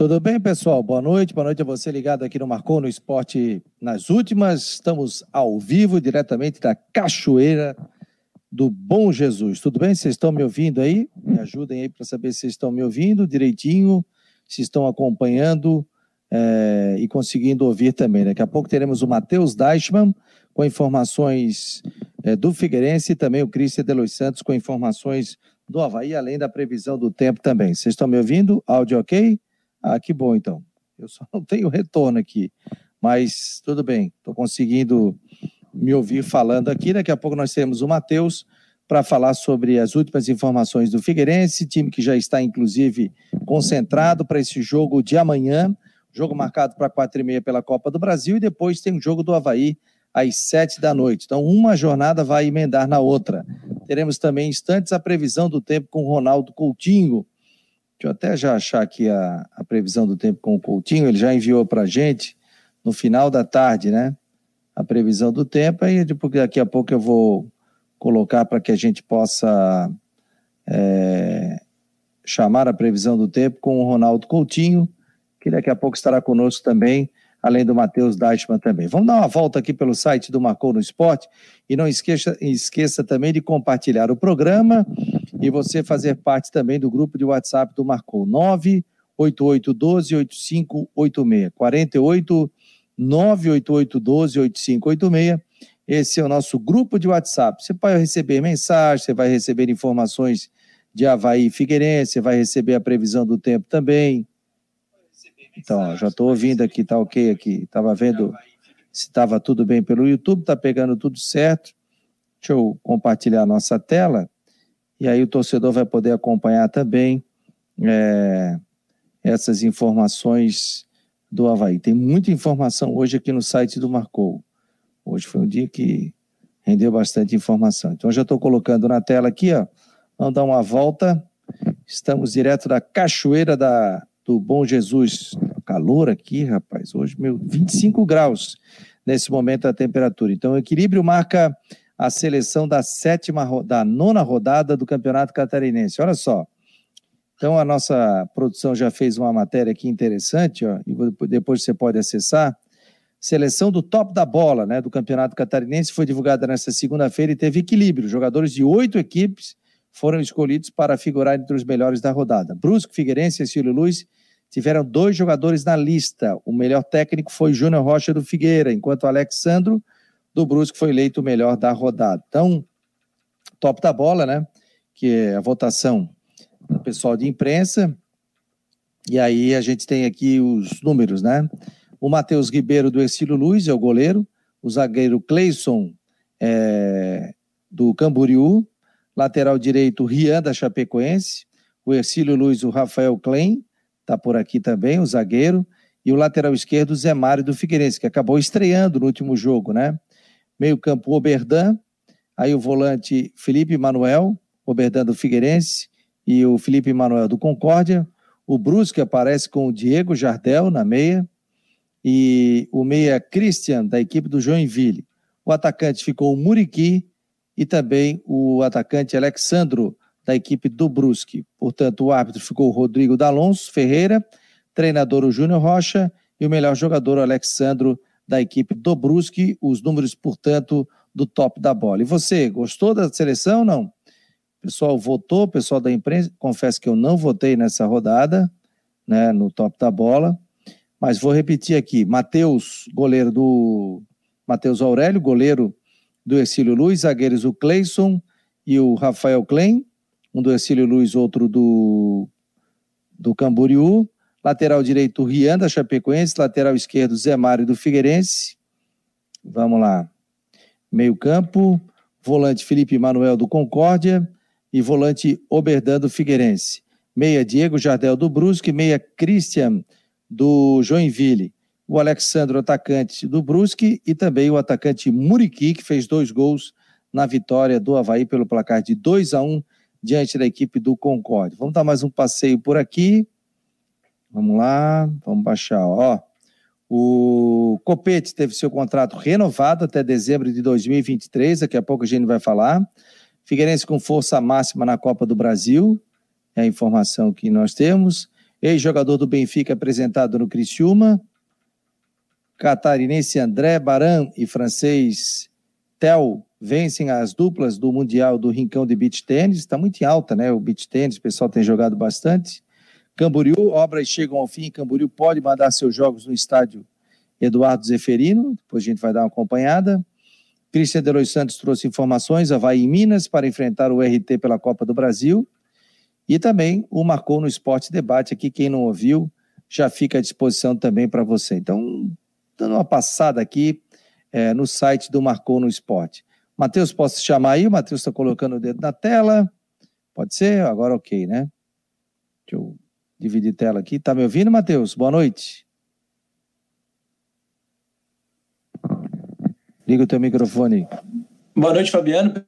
Tudo bem, pessoal? Boa noite. Boa noite a você ligado aqui no Marcou no Esporte nas últimas. Estamos ao vivo, diretamente da Cachoeira do Bom Jesus. Tudo bem? Vocês estão me ouvindo aí? Me ajudem aí para saber se estão me ouvindo direitinho, se estão acompanhando é, e conseguindo ouvir também. Daqui a pouco teremos o Matheus Deichmann com informações é, do Figueirense e também o Cristian de Los Santos com informações do Havaí, além da previsão do tempo também. Vocês estão me ouvindo? Áudio ok? Ah, que bom então. Eu só não tenho retorno aqui, mas tudo bem, estou conseguindo me ouvir falando aqui. Daqui a pouco nós temos o Matheus para falar sobre as últimas informações do Figueirense, time que já está inclusive concentrado para esse jogo de amanhã, jogo marcado para quatro e meia pela Copa do Brasil e depois tem o jogo do Havaí às sete da noite. Então uma jornada vai emendar na outra. Teremos também instantes a previsão do tempo com Ronaldo Coutinho Deixa eu até já achar aqui a, a previsão do tempo com o Coutinho, ele já enviou para a gente no final da tarde, né? A previsão do tempo, aí daqui a pouco eu vou colocar para que a gente possa é, chamar a previsão do tempo com o Ronaldo Coutinho, que daqui a pouco estará conosco também, além do Matheus Deichmann também. Vamos dar uma volta aqui pelo site do Marcou no Esporte e não esqueça, esqueça também de compartilhar o programa e você fazer parte também do grupo de WhatsApp do Marcou 988128586 48 988128586 esse é o nosso grupo de WhatsApp. Você pode receber mensagem, você vai receber informações de Havaí e Figueirense, você vai receber a previsão do tempo também. Então, já estou ouvindo aqui, tá ok aqui. Estava vendo se estava tudo bem pelo YouTube, está pegando tudo certo. Deixa eu compartilhar a nossa tela e aí o torcedor vai poder acompanhar também é, essas informações do Havaí. Tem muita informação hoje aqui no site do Marcou. Hoje foi um dia que rendeu bastante informação. Então já estou colocando na tela aqui, ó. Vamos dar uma volta. Estamos direto da Cachoeira da, do Bom Jesus. Calor aqui, rapaz. Hoje, meu, 25 graus nesse momento a temperatura. Então, o equilíbrio marca a seleção da sétima, da nona rodada do Campeonato Catarinense. Olha só. Então a nossa produção já fez uma matéria aqui interessante, ó, e depois você pode acessar. Seleção do top da bola, né, do Campeonato Catarinense foi divulgada nesta segunda-feira e teve equilíbrio. Jogadores de oito equipes foram escolhidos para figurar entre os melhores da rodada. Brusco, Figueirense e Cílio Luiz tiveram dois jogadores na lista. O melhor técnico foi Júnior Rocha do Figueira, enquanto Alexandro do Brusque foi eleito o melhor da rodada. Então, top da bola, né? Que é a votação do pessoal de imprensa. E aí a gente tem aqui os números, né? O Matheus Ribeiro do Ercílio Luiz é o goleiro, o zagueiro Cleison é, do Camboriú, lateral direito Rian da Chapecoense, o Ercílio Luiz, o Rafael Klein, tá por aqui também, o zagueiro, e o lateral esquerdo Zé Mário do Figueirense, que acabou estreando no último jogo, né? meio campo Oberdan, aí o volante Felipe Manuel, Oberdan do Figueirense e o Felipe Manuel do Concórdia, o Brusque aparece com o Diego Jardel na meia e o meia Christian da equipe do Joinville. O atacante ficou o Muriqui e também o atacante Alexandro da equipe do Brusque. Portanto, o árbitro ficou o Rodrigo D'Alonso Ferreira, treinador o Júnior Rocha e o melhor jogador o Alexandro da equipe do Brusque, os números, portanto, do top da bola. E você, gostou da seleção não? O pessoal votou, pessoal da imprensa, confesso que eu não votei nessa rodada, né, no top da bola, mas vou repetir aqui, Matheus, goleiro do Matheus Aurélio, goleiro do Ercílio Luiz, zagueiros o Cleison e o Rafael Klein, um do Ercílio Luiz, outro do, do Camboriú, Lateral direito, Rian da Chapecoense. Lateral esquerdo, Zé Mário do Figueirense. Vamos lá. Meio campo, volante Felipe Manuel do Concórdia e volante Oberdan do Figueirense. Meia Diego Jardel do Brusque, meia Christian do Joinville. O Alexandre, atacante do Brusque, e também o atacante Muriqui, que fez dois gols na vitória do Havaí pelo placar de 2 a 1 diante da equipe do Concórdia. Vamos dar mais um passeio por aqui. Vamos lá, vamos baixar. Ó, o Copete teve seu contrato renovado até dezembro de 2023, daqui a pouco a gente vai falar. Figueirense com força máxima na Copa do Brasil, é a informação que nós temos. ex-jogador do Benfica apresentado no Criciúma, catarinense André Baran e francês Tel vencem as duplas do Mundial do Rincão de Beach Tênis. Está muito em alta, né? O beach tênis, o pessoal tem jogado bastante. Camboriú, obras chegam ao fim. Camboriú pode mandar seus jogos no estádio Eduardo Zeferino. Depois a gente vai dar uma acompanhada. Cristian Delois Santos trouxe informações. Havaí em Minas para enfrentar o RT pela Copa do Brasil. E também o Marcou no Esporte Debate aqui. Quem não ouviu, já fica à disposição também para você. Então, dando uma passada aqui é, no site do Marcou no Esporte. Matheus, posso chamar aí? O Matheus está colocando o dedo na tela. Pode ser? Agora ok, né? Deixa eu dividir tela aqui. Tá me ouvindo, Matheus? Boa noite. Liga o teu microfone. Boa noite, Fabiano.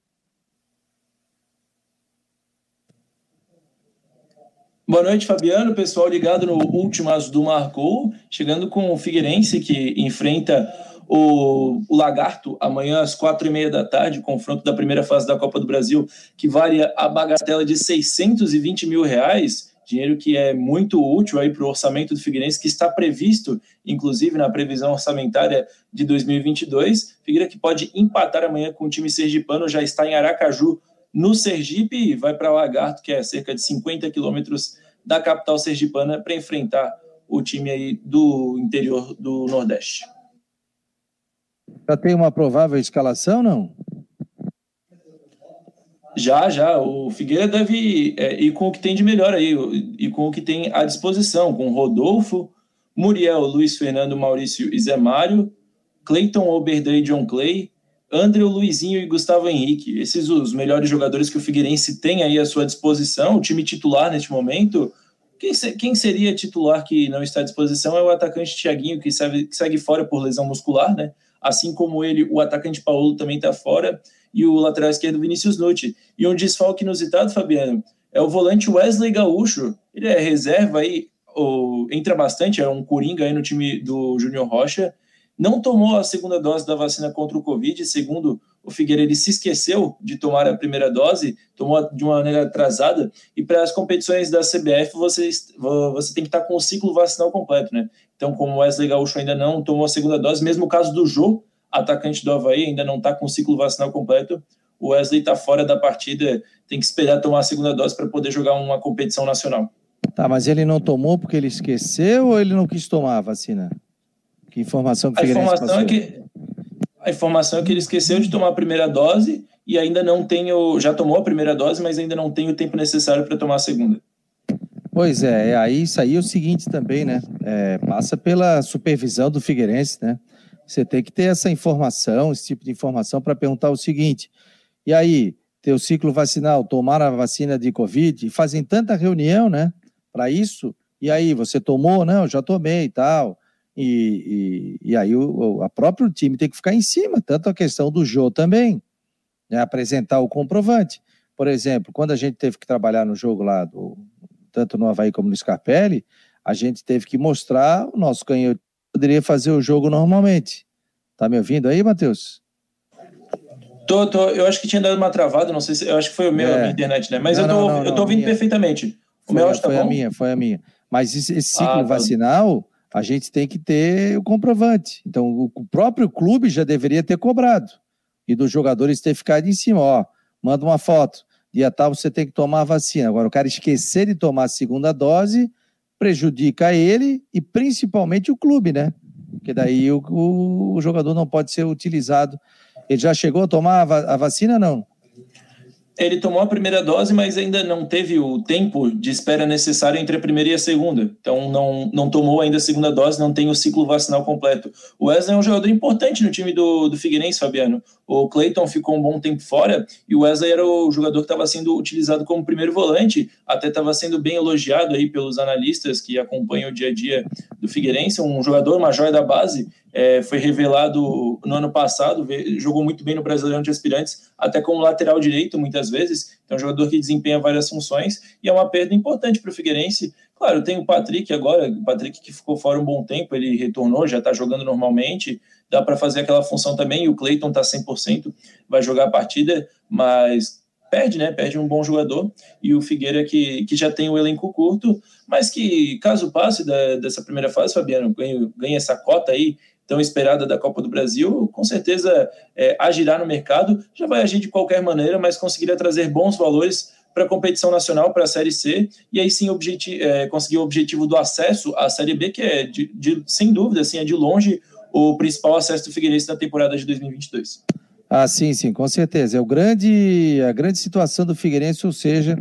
Boa noite, Fabiano. Pessoal ligado no Últimas do Marcou, chegando com o Figueirense, que enfrenta o, o Lagarto amanhã às quatro e meia da tarde, confronto da primeira fase da Copa do Brasil, que vale a bagatela de 620 mil reais, dinheiro que é muito útil aí para o orçamento do Figueirense, que está previsto, inclusive, na previsão orçamentária de 2022. Figueira que pode empatar amanhã com o time sergipano, já está em Aracaju, no Sergipe, e vai para Lagarto, que é cerca de 50 quilômetros da capital sergipana, para enfrentar o time aí do interior do Nordeste. Já tem uma provável escalação, não? Já, já. O Figueira deve é, ir com o que tem de melhor aí, e com o que tem à disposição, com Rodolfo, Muriel, Luiz Fernando, Maurício e Zé Mário, Cleiton Oberday e John Clay, André, Luizinho e Gustavo Henrique. Esses os melhores jogadores que o Figueirense tem aí à sua disposição, o time titular neste momento. Quem, quem seria titular que não está à disposição é o atacante Thiaguinho, que segue, que segue fora por lesão muscular, né? Assim como ele, o atacante Paulo também está fora e o lateral esquerdo Vinícius Nutti. E um desfalque inusitado, Fabiano, é o volante Wesley Gaúcho. Ele é reserva aí, ou, entra bastante, é um coringa aí no time do Júnior Rocha. Não tomou a segunda dose da vacina contra o Covid, segundo o Figueiredo ele se esqueceu de tomar a primeira dose, tomou de uma maneira atrasada, e para as competições da CBF você, você tem que estar com o ciclo vacinal completo, né? Então, como o Wesley Gaúcho ainda não tomou a segunda dose, mesmo o caso do Jô, atacante do Havaí, ainda não está com o ciclo vacinal completo, o Wesley está fora da partida, tem que esperar tomar a segunda dose para poder jogar uma competição nacional. Tá, mas ele não tomou porque ele esqueceu ou ele não quis tomar a vacina? Que informação que a informação é que a informação é que ele esqueceu de tomar a primeira dose e ainda não tem o, já tomou a primeira dose, mas ainda não tem o tempo necessário para tomar a segunda. Pois é, é, aí isso aí é o seguinte também, né? É, passa pela supervisão do Figueirense, né? Você tem que ter essa informação, esse tipo de informação para perguntar o seguinte: e aí, teu ciclo vacinal, tomar a vacina de Covid, fazem tanta reunião, né? Para isso, e aí, você tomou? Não, já tomei e tal. E, e, e aí o, a próprio time tem que ficar em cima, tanto a questão do Jô também, né, apresentar o comprovante. Por exemplo, quando a gente teve que trabalhar no jogo lá, do, tanto no Havaí como no Scarpelli, a gente teve que mostrar o nosso canhoto poderia fazer o jogo normalmente. Tá me ouvindo aí, Matheus? Tô, tô, eu acho que tinha dado uma travada, não sei se. Eu acho que foi o meu, é. a minha internet, né? Mas não, eu, tô, não, não, eu tô ouvindo minha... perfeitamente. O foi, meu acho tá foi bom? a minha, foi a minha. Mas esse, esse ciclo ah, tá. vacinal, a gente tem que ter o comprovante. Então, o próprio clube já deveria ter cobrado. E dos jogadores ter ficado em cima, ó, manda uma foto. Dia tal você tem que tomar a vacina. Agora, o cara esquecer de tomar a segunda dose prejudica ele e principalmente o clube, né? Porque daí o, o, o jogador não pode ser utilizado. Ele já chegou a tomar a, a vacina, não? Ele tomou a primeira dose, mas ainda não teve o tempo de espera necessário entre a primeira e a segunda. Então, não, não tomou ainda a segunda dose, não tem o ciclo vacinal completo. O Wesley é um jogador importante no time do, do Figueirense, Fabiano. O Clayton ficou um bom tempo fora e o Wesley era o jogador que estava sendo utilizado como primeiro volante, até estava sendo bem elogiado aí pelos analistas que acompanham o dia a dia do Figueirense, um jogador, uma joia da base, é, foi revelado no ano passado, jogou muito bem no Brasileirão de Aspirantes, até como lateral direito, muitas vezes. Então, é um jogador que desempenha várias funções e é uma perda importante para o Figueirense. Claro, tem o Patrick agora, o Patrick que ficou fora um bom tempo, ele retornou, já está jogando normalmente, dá para fazer aquela função também. E o Cleiton está 100%, vai jogar a partida, mas perde, né? Perde um bom jogador e o Figueira que, que já tem o elenco curto, mas que caso passe da, dessa primeira fase, Fabiano, ganha, ganha essa cota aí tão esperada da Copa do Brasil, com certeza é, agirá no mercado, já vai agir de qualquer maneira, mas conseguirá trazer bons valores para a competição nacional, para a Série C, e aí sim é, conseguir o objetivo do acesso à Série B, que é, de, de, sem dúvida, assim, é de longe o principal acesso do Figueirense na temporada de 2022. Ah, sim, sim, com certeza. É o grande, a grande situação do Figueirense, ou seja,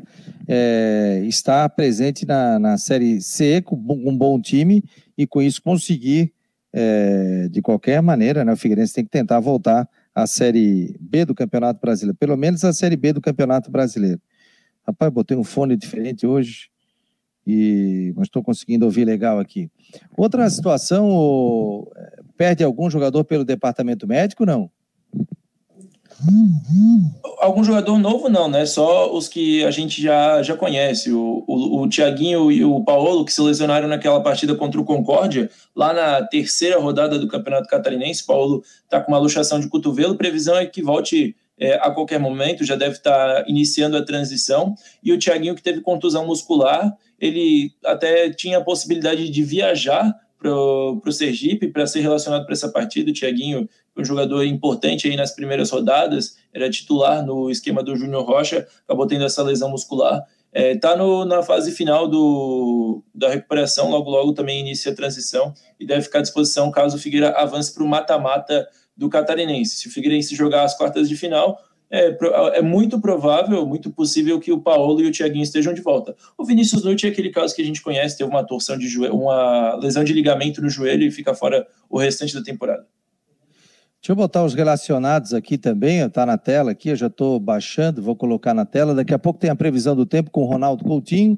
é, está presente na, na Série C com um bom time e com isso conseguir, é, de qualquer maneira, né, o Figueirense tem que tentar voltar à Série B do Campeonato Brasileiro, pelo menos a Série B do Campeonato Brasileiro. Rapaz, botei um fone diferente hoje, e mas estou conseguindo ouvir legal aqui. Outra situação, o, perde algum jogador pelo departamento médico, não? Algum jogador novo não, né? Só os que a gente já, já conhece. O, o, o Thiaguinho e o Paulo, que se lesionaram naquela partida contra o Concórdia, lá na terceira rodada do Campeonato Catarinense. Paulo está com uma luxação de cotovelo. Previsão é que volte é, a qualquer momento, já deve estar iniciando a transição. E o Thiaguinho, que teve contusão muscular, ele até tinha a possibilidade de viajar para o Sergipe para ser relacionado para essa partida. O Thiaguinho, um jogador importante aí nas primeiras rodadas, era titular no esquema do Júnior Rocha, acabou tendo essa lesão muscular. Está é, tá na fase final do, da recuperação, logo logo também inicia a transição e deve ficar à disposição caso o Figueira avance para o mata-mata do Catarinense. Se o Figueirense jogar as quartas de final, é, é, muito provável, muito possível que o Paulo e o Thiaguinho estejam de volta. O Vinícius Nutti é aquele caso que a gente conhece, teve uma torção de joelho, uma lesão de ligamento no joelho e fica fora o restante da temporada. Deixa eu botar os relacionados aqui também, está na tela aqui, eu já estou baixando, vou colocar na tela. Daqui a pouco tem a previsão do tempo com o Ronaldo Coutinho,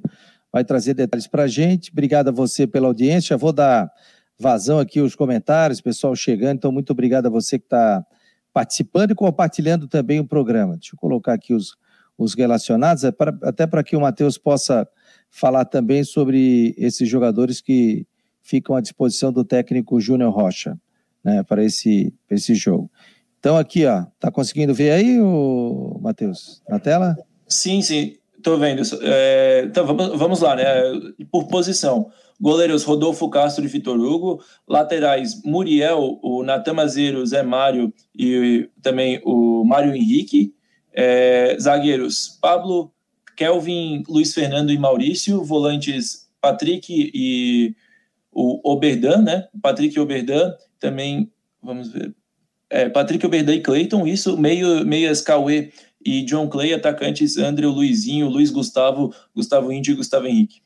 vai trazer detalhes para a gente. Obrigado a você pela audiência, já vou dar vazão aqui os comentários, pessoal chegando. Então, muito obrigado a você que está participando e compartilhando também o programa. Deixa eu colocar aqui os, os relacionados, é até para que o Matheus possa falar também sobre esses jogadores que ficam à disposição do técnico Júnior Rocha, né, para esse, esse jogo. Então, aqui, ó, tá conseguindo ver aí, o Matheus, na tela? Sim, sim, estou vendo. É, então, vamos, vamos lá, né? Por posição. Goleiros Rodolfo Castro e Vitor Hugo. Laterais Muriel, o Natan Mazeiro, Zé Mário e também o Mário Henrique. É, zagueiros Pablo, Kelvin, Luiz Fernando e Maurício. Volantes Patrick e o Oberdan, né? Patrick Oberdan. Também, vamos ver. É, Patrick Oberdan e Cleiton. Isso, meio, meias Cauê e John Clay. Atacantes André, Luizinho, Luiz Gustavo, Gustavo Índio e Gustavo Henrique.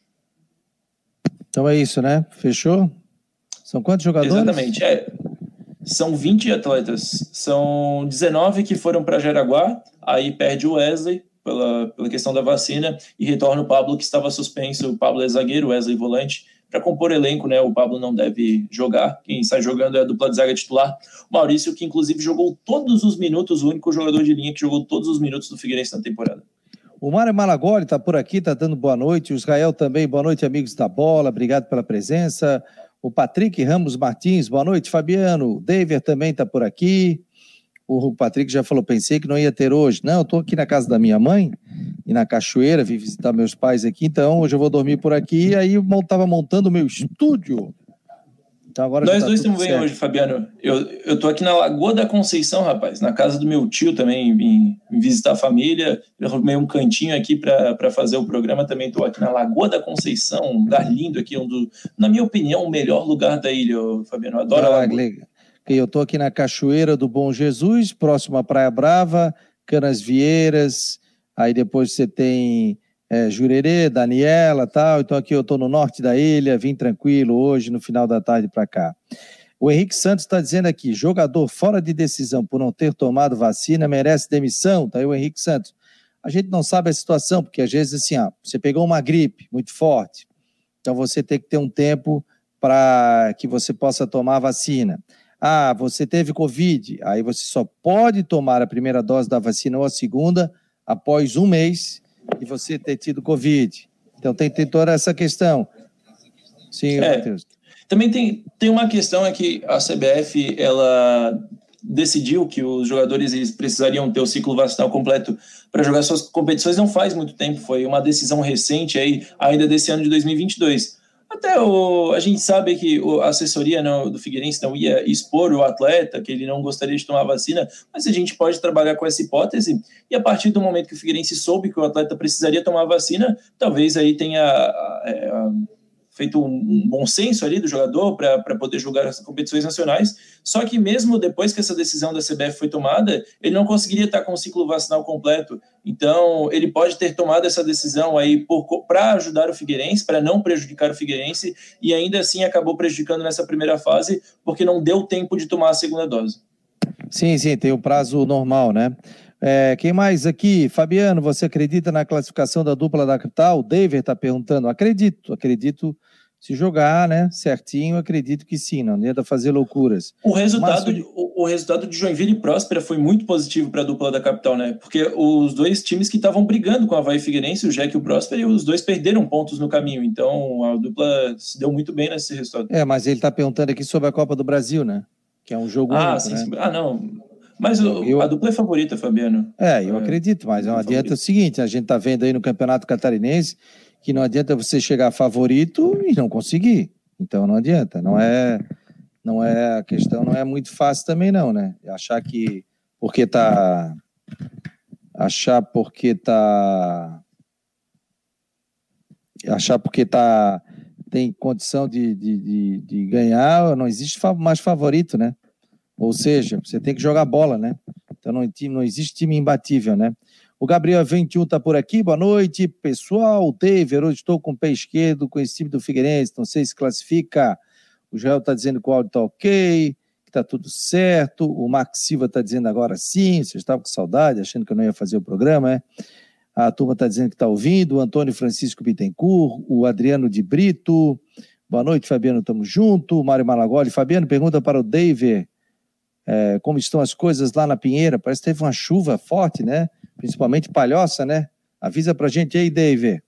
Então é isso, né? Fechou? São quantos jogadores? Exatamente. É, são 20 atletas. São 19 que foram para Jaraguá, aí perde o Wesley pela, pela questão da vacina e retorna o Pablo, que estava suspenso. O Pablo é zagueiro, Wesley volante. Para compor elenco, né? O Pablo não deve jogar. Quem sai jogando é a dupla de zaga titular. O Maurício, que inclusive jogou todos os minutos, o único jogador de linha que jogou todos os minutos do Figueirense na temporada. O Mário Malagoli está por aqui, está dando boa noite. O Israel também, boa noite, amigos da bola, obrigado pela presença. O Patrick Ramos Martins, boa noite, Fabiano. O David também está por aqui. O Patrick já falou, pensei que não ia ter hoje. Não, eu estou aqui na casa da minha mãe, e na Cachoeira, vim visitar meus pais aqui, então hoje eu vou dormir por aqui. Aí eu estava montando o meu estúdio então agora Nós tá dois estamos bem hoje, Fabiano. Eu, eu tô aqui na Lagoa da Conceição, rapaz, na casa do meu tio também, vim, visitar a família. Eu arrumei um cantinho aqui para fazer o programa. Também estou aqui na Lagoa da Conceição, um lugar lindo aqui, um do, na minha opinião, o melhor lugar da ilha, Fabiano. Eu adoro ah, a Lagoa. Eu estou aqui na Cachoeira do Bom Jesus, próximo à Praia Brava, Canas Vieiras. Aí depois você tem é, Jurerê, Daniela tal. Então aqui eu estou no norte da ilha, vim tranquilo hoje, no final da tarde para cá. O Henrique Santos está dizendo aqui: jogador fora de decisão por não ter tomado vacina merece demissão. Tá aí o Henrique Santos. A gente não sabe a situação, porque às vezes assim, ó, você pegou uma gripe muito forte, então você tem que ter um tempo para que você possa tomar a vacina. Ah, você teve Covid, aí você só pode tomar a primeira dose da vacina ou a segunda após um mês e você ter tido Covid. Então tem, tem toda essa questão. Sim, é, Matheus. Também tem, tem uma questão é que a CBF, ela decidiu que os jogadores eles precisariam ter o ciclo vacinal completo para jogar suas competições não faz muito tempo, foi uma decisão recente aí, ainda desse ano de 2022. Até o, a gente sabe que a assessoria não, do Figueirense não ia expor o atleta, que ele não gostaria de tomar vacina, mas a gente pode trabalhar com essa hipótese. E a partir do momento que o Figueirense soube que o atleta precisaria tomar vacina, talvez aí tenha feito um, um, bom senso ali do jogador para poder jogar as competições nacionais. Só que mesmo depois que essa decisão da CBF foi tomada, ele não conseguiria estar com o ciclo vacinal completo. Então, ele pode ter tomado essa decisão aí para ajudar o Figueirense, para não prejudicar o Figueirense, e ainda assim acabou prejudicando nessa primeira fase, porque não deu tempo de tomar a segunda dose. Sim, sim, tem o prazo normal, né? É, quem mais aqui? Fabiano, você acredita na classificação da dupla da capital? O David está perguntando. Acredito, acredito. Se jogar, né, certinho, acredito que sim, não adianta fazer loucuras. O resultado, Mas... o, o, resultado de Joinville e Próspera foi muito positivo para a dupla da capital, né? Porque os dois times que estavam brigando com a Havaí Figueirense, o Jack e o Próspera, e os dois perderam pontos no caminho. Então a dupla se deu muito bem nesse resultado. É, mas ele está perguntando aqui sobre a Copa do Brasil, né? Que é um jogo ah, único, sim, né? sim. Ah, não. Mas eu, a dupla é favorita, Fabiano. É, eu é, acredito, mas não adianta o seguinte: a gente está vendo aí no Campeonato Catarinense que não adianta você chegar favorito e não conseguir. Então não adianta. Não é, não é a questão não é muito fácil também não, né? Achar que porque tá achar porque tá achar porque tá tem condição de, de, de, de ganhar, não existe mais favorito, né? Ou seja, você tem que jogar bola, né? Então não, não existe time imbatível, né? O Gabriel 21 está por aqui. Boa noite, pessoal. David, hoje estou com o pé esquerdo com esse time do Figueirense. Não sei se classifica. O Joel está dizendo que o áudio está ok, que está tudo certo. O Max Silva está dizendo agora sim. Você estava com saudade, achando que eu não ia fazer o programa, é? A turma está dizendo que está ouvindo. O Antônio Francisco Bittencourt, o Adriano de Brito. Boa noite, Fabiano. Estamos junto. O Mário Malagoli. Fabiano pergunta para o David é, como estão as coisas lá na Pinheira. Parece que teve uma chuva forte, né? Principalmente palhoça, né? Avisa pra gente aí, Dave.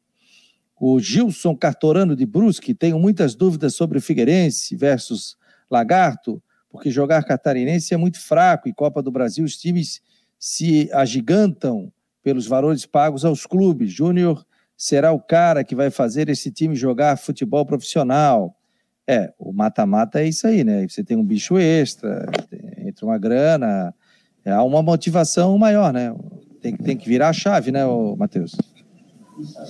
O Gilson Cartorano de Brusque, tenho muitas dúvidas sobre o Figueirense versus Lagarto, porque jogar catarinense é muito fraco e Copa do Brasil os times se agigantam pelos valores pagos aos clubes. Júnior será o cara que vai fazer esse time jogar futebol profissional. É, o mata-mata é isso aí, né? Você tem um bicho extra, entra uma grana, é, há uma motivação maior, né? Tem, tem que virar a chave, né, Matheus?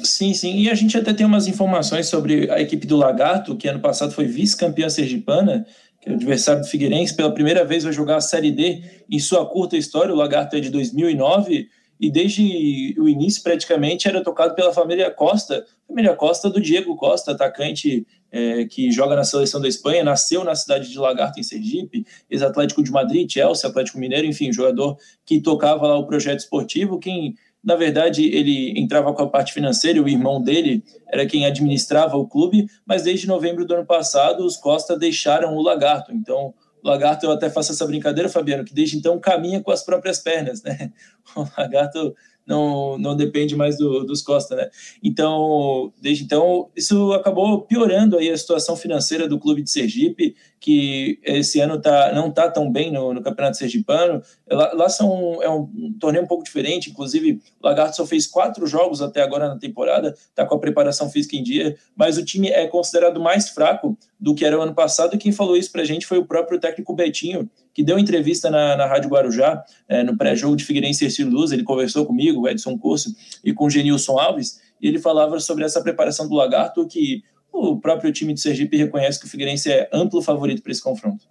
Sim, sim. E a gente até tem umas informações sobre a equipe do Lagarto, que ano passado foi vice-campeã sergipana, que é o adversário do Figueirense, pela primeira vez vai jogar a Série D em sua curta história. O Lagarto é de 2009 e desde o início praticamente era tocado pela família Costa, família Costa do Diego Costa, atacante é, que joga na seleção da Espanha, nasceu na cidade de Lagarto, em Sergipe, ex-Atlético de Madrid, Chelsea, Atlético Mineiro, enfim, jogador que tocava lá o projeto esportivo, quem, na verdade, ele entrava com a parte financeira, o irmão dele era quem administrava o clube, mas desde novembro do ano passado, os Costa deixaram o Lagarto, então... Lagarto, eu até faço essa brincadeira, Fabiano, que desde então caminha com as próprias pernas, né? O lagarto não, não depende mais do, dos Costa, né? Então, desde então, isso acabou piorando aí a situação financeira do clube de Sergipe, que esse ano tá, não está tão bem no, no Campeonato Sergipano. Lá, lá, são, é um, torneio um pouco diferente, inclusive o Lagarto só fez quatro jogos até agora na temporada, está com a preparação física em dia, mas o time é considerado mais fraco do que era o ano passado, e quem falou isso para a gente foi o próprio técnico Betinho, que deu entrevista na, na Rádio Guarujá, é, no pré-jogo de Figueirense e Luz, ele conversou comigo, Edson Curso, e com o Genilson Alves, e ele falava sobre essa preparação do Lagarto, que o próprio time de Sergipe reconhece que o Figueirense é amplo favorito para esse confronto.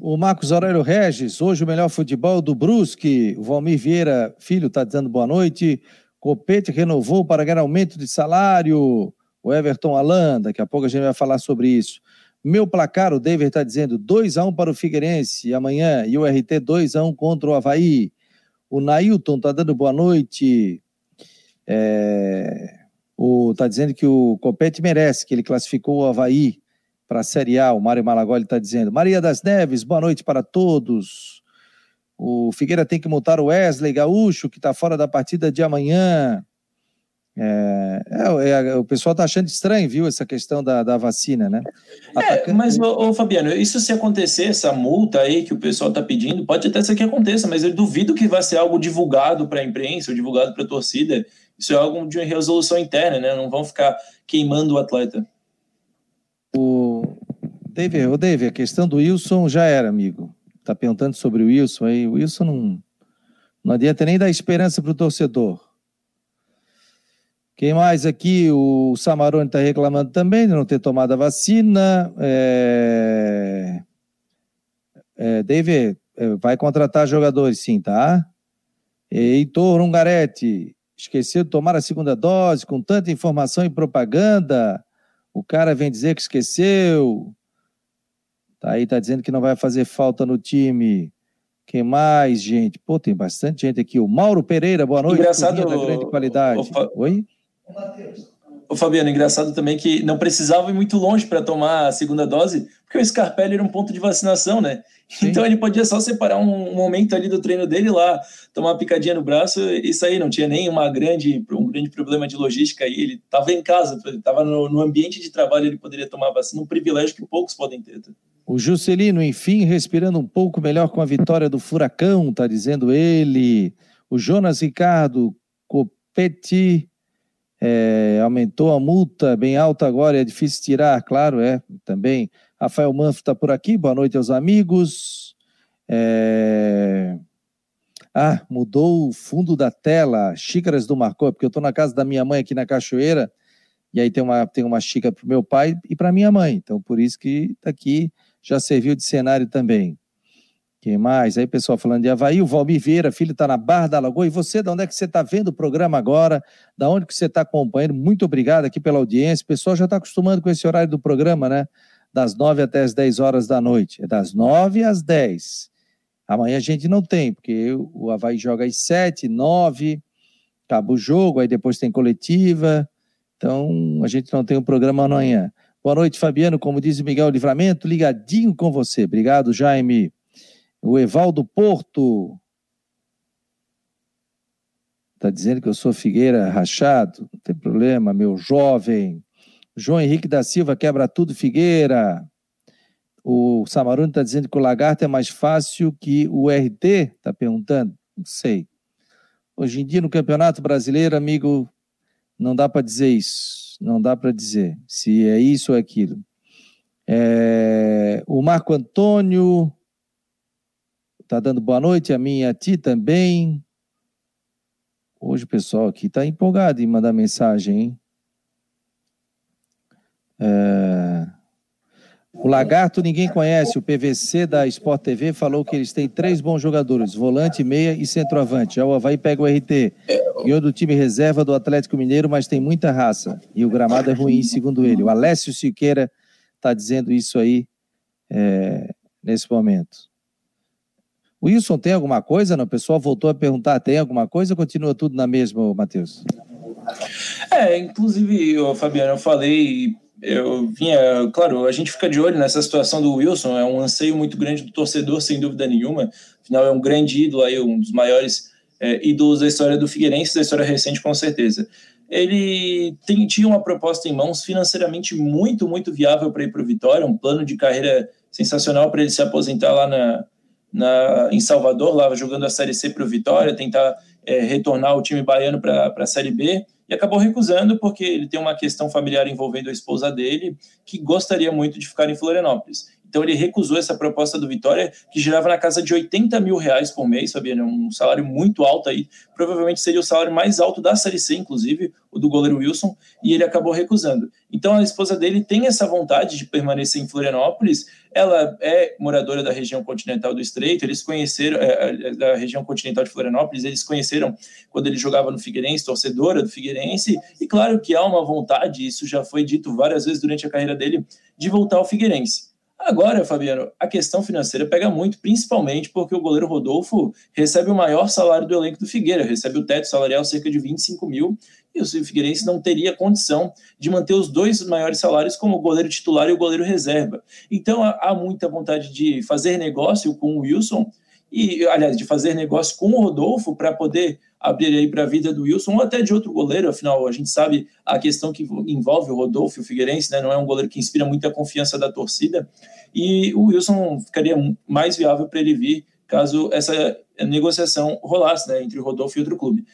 O Marcos Aurélio Regis, hoje o melhor futebol do Brusque. O Valmir Vieira, filho, está dizendo boa noite. Copete renovou para ganhar aumento de salário. O Everton Alan, daqui a pouco a gente vai falar sobre isso. Meu placar, o David está dizendo 2x1 para o Figueirense amanhã e o RT 2x1 contra o Havaí. O Nailton está dando boa noite. É... O, tá dizendo que o Copete merece, que ele classificou o Havaí para a Série A. O Mário Malagoli está dizendo. Maria das Neves, boa noite para todos. O Figueira tem que multar o Wesley Gaúcho, que está fora da partida de amanhã. É, é, é, o pessoal está achando estranho, viu, essa questão da, da vacina, né? É, mas, ô, ô, Fabiano, isso se acontecer, essa multa aí que o pessoal está pedindo, pode até ser que aconteça, mas eu duvido que vai ser algo divulgado para a imprensa ou divulgado para a torcida. Isso é algo de resolução interna, né? Não vão ficar queimando o atleta. O David, o David, a questão do Wilson já era, amigo. Tá perguntando sobre o Wilson aí. O Wilson não, não adianta nem dar esperança para o torcedor. Quem mais aqui? O Samarone está reclamando também de não ter tomado a vacina. É... É, David, é, vai contratar jogadores sim, tá? Heitor Ungaretti, esqueceu de tomar a segunda dose com tanta informação e propaganda. O cara vem dizer que esqueceu. Tá aí, tá dizendo que não vai fazer falta no time. Quem mais, gente? Pô, tem bastante gente aqui. O Mauro Pereira, boa noite. Engraçado. Da grande qualidade. O, Oi? Ô, Fabiano, engraçado também que não precisava ir muito longe para tomar a segunda dose, porque o Scarpelli era um ponto de vacinação, né? Sim. Então ele podia só separar um, momento ali do treino dele lá, tomar uma picadinha no braço e sair. Não tinha nem uma grande, um grande problema de logística aí. Ele estava em casa, estava no, no, ambiente de trabalho, ele poderia tomar vacina, um privilégio que poucos podem ter. Tá? O Juscelino, enfim, respirando um pouco melhor com a vitória do Furacão, tá dizendo ele. O Jonas Ricardo Copetti é, aumentou a multa bem alta agora, é difícil tirar, claro, é também. Rafael Manfro está por aqui, boa noite aos amigos. É... Ah, mudou o fundo da tela, xícaras do Marcou, porque eu estou na casa da minha mãe aqui na Cachoeira, e aí tem uma, tem uma xícara para o meu pai e para minha mãe, então por isso que está aqui, já serviu de cenário também. Quem mais? Aí, pessoal falando de Havaí, o Valmir Vieira, filho, está na Barra da Lagoa. E você, de onde é que você está vendo o programa agora? Da onde que você está acompanhando? Muito obrigado aqui pela audiência. O pessoal já está acostumando com esse horário do programa, né? Das nove até as dez horas da noite. É das nove às dez. Amanhã a gente não tem, porque o Havaí joga às sete, nove, acaba o jogo, aí depois tem coletiva. Então, a gente não tem o um programa amanhã. Boa noite, Fabiano. Como diz o Miguel Livramento, ligadinho com você. Obrigado, Jaime. O Evaldo Porto está dizendo que eu sou Figueira rachado, não tem problema, meu jovem. João Henrique da Silva quebra tudo, Figueira. O Samarone está dizendo que o lagarto é mais fácil que o RT, está perguntando. Não sei. Hoje em dia, no Campeonato Brasileiro, amigo, não dá para dizer isso. Não dá para dizer se é isso ou aquilo. É... O Marco Antônio Tá dando boa noite a mim e a ti também. Hoje o pessoal aqui está empolgado em mandar mensagem, hein? É... O Lagarto ninguém conhece. O PVC da Sport TV falou que eles têm três bons jogadores: volante, meia e centroavante. Já o Havaí pega o RT. Ganhou do time reserva do Atlético Mineiro, mas tem muita raça. E o gramado é ruim, segundo ele. O Alessio Siqueira está dizendo isso aí é, nesse momento. Wilson tem alguma coisa? Não? O pessoal voltou a perguntar, tem alguma coisa ou continua tudo na mesma, Matheus? É, inclusive, Fabiano, eu falei, eu vinha, claro, a gente fica de olho nessa situação do Wilson, é um anseio muito grande do torcedor, sem dúvida nenhuma. Afinal, é um grande ídolo aí, um dos maiores é, ídolos da história do Figueirense, da história recente, com certeza. Ele tem, tinha uma proposta em mãos financeiramente muito, muito viável para ir para o Vitória, um plano de carreira sensacional para ele se aposentar lá na, na, em Salvador, lá jogando a Série C para o Vitória, tentar é, retornar o time baiano para a Série B, e acabou recusando porque ele tem uma questão familiar envolvendo a esposa dele, que gostaria muito de ficar em Florianópolis. Então ele recusou essa proposta do Vitória, que girava na casa de 80 mil reais por mês, sabia? Né? Um salário muito alto aí. Provavelmente seria o salário mais alto da Série C, inclusive, o do goleiro Wilson, e ele acabou recusando. Então a esposa dele tem essa vontade de permanecer em Florianópolis. Ela é moradora da região continental do Estreito, eles conheceram, é, é da região continental de Florianópolis, eles conheceram quando ele jogava no Figueirense, torcedora do Figueirense, e claro que há uma vontade, isso já foi dito várias vezes durante a carreira dele, de voltar ao Figueirense. Agora, Fabiano, a questão financeira pega muito, principalmente porque o goleiro Rodolfo recebe o maior salário do elenco do Figueira, recebe o teto salarial cerca de 25 mil, e o Figueirense não teria condição de manter os dois maiores salários como o goleiro titular e o goleiro reserva. Então há muita vontade de fazer negócio com o Wilson, e, aliás, de fazer negócio com o Rodolfo para poder abrir aí para a vida do Wilson ou até de outro goleiro, afinal, a gente sabe a questão que envolve o Rodolfo e o Figueirense, né? Não é um goleiro que inspira muita confiança da torcida, e o Wilson ficaria mais viável para ele vir caso essa negociação rolasse, né, entre o Rodolfo e outro clube.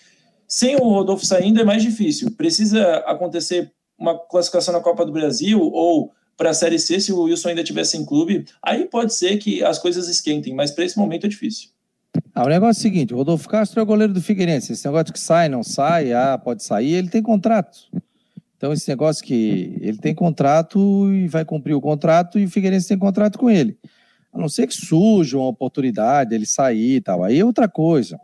Sem o Rodolfo saindo é mais difícil. Precisa acontecer uma classificação na Copa do Brasil ou para a Série C se o Wilson ainda tivesse em clube, aí pode ser que as coisas esquentem, mas para esse momento é difícil. Ah, o negócio é o seguinte, o Rodolfo Castro é o goleiro do Figueirense. Esse negócio que sai, não sai, ah, pode sair, ele tem contrato. Então, esse negócio que ele tem contrato e vai cumprir o contrato e o Figueirense tem contrato com ele. A não ser que surja uma oportunidade, ele sair e tal. Aí é outra coisa.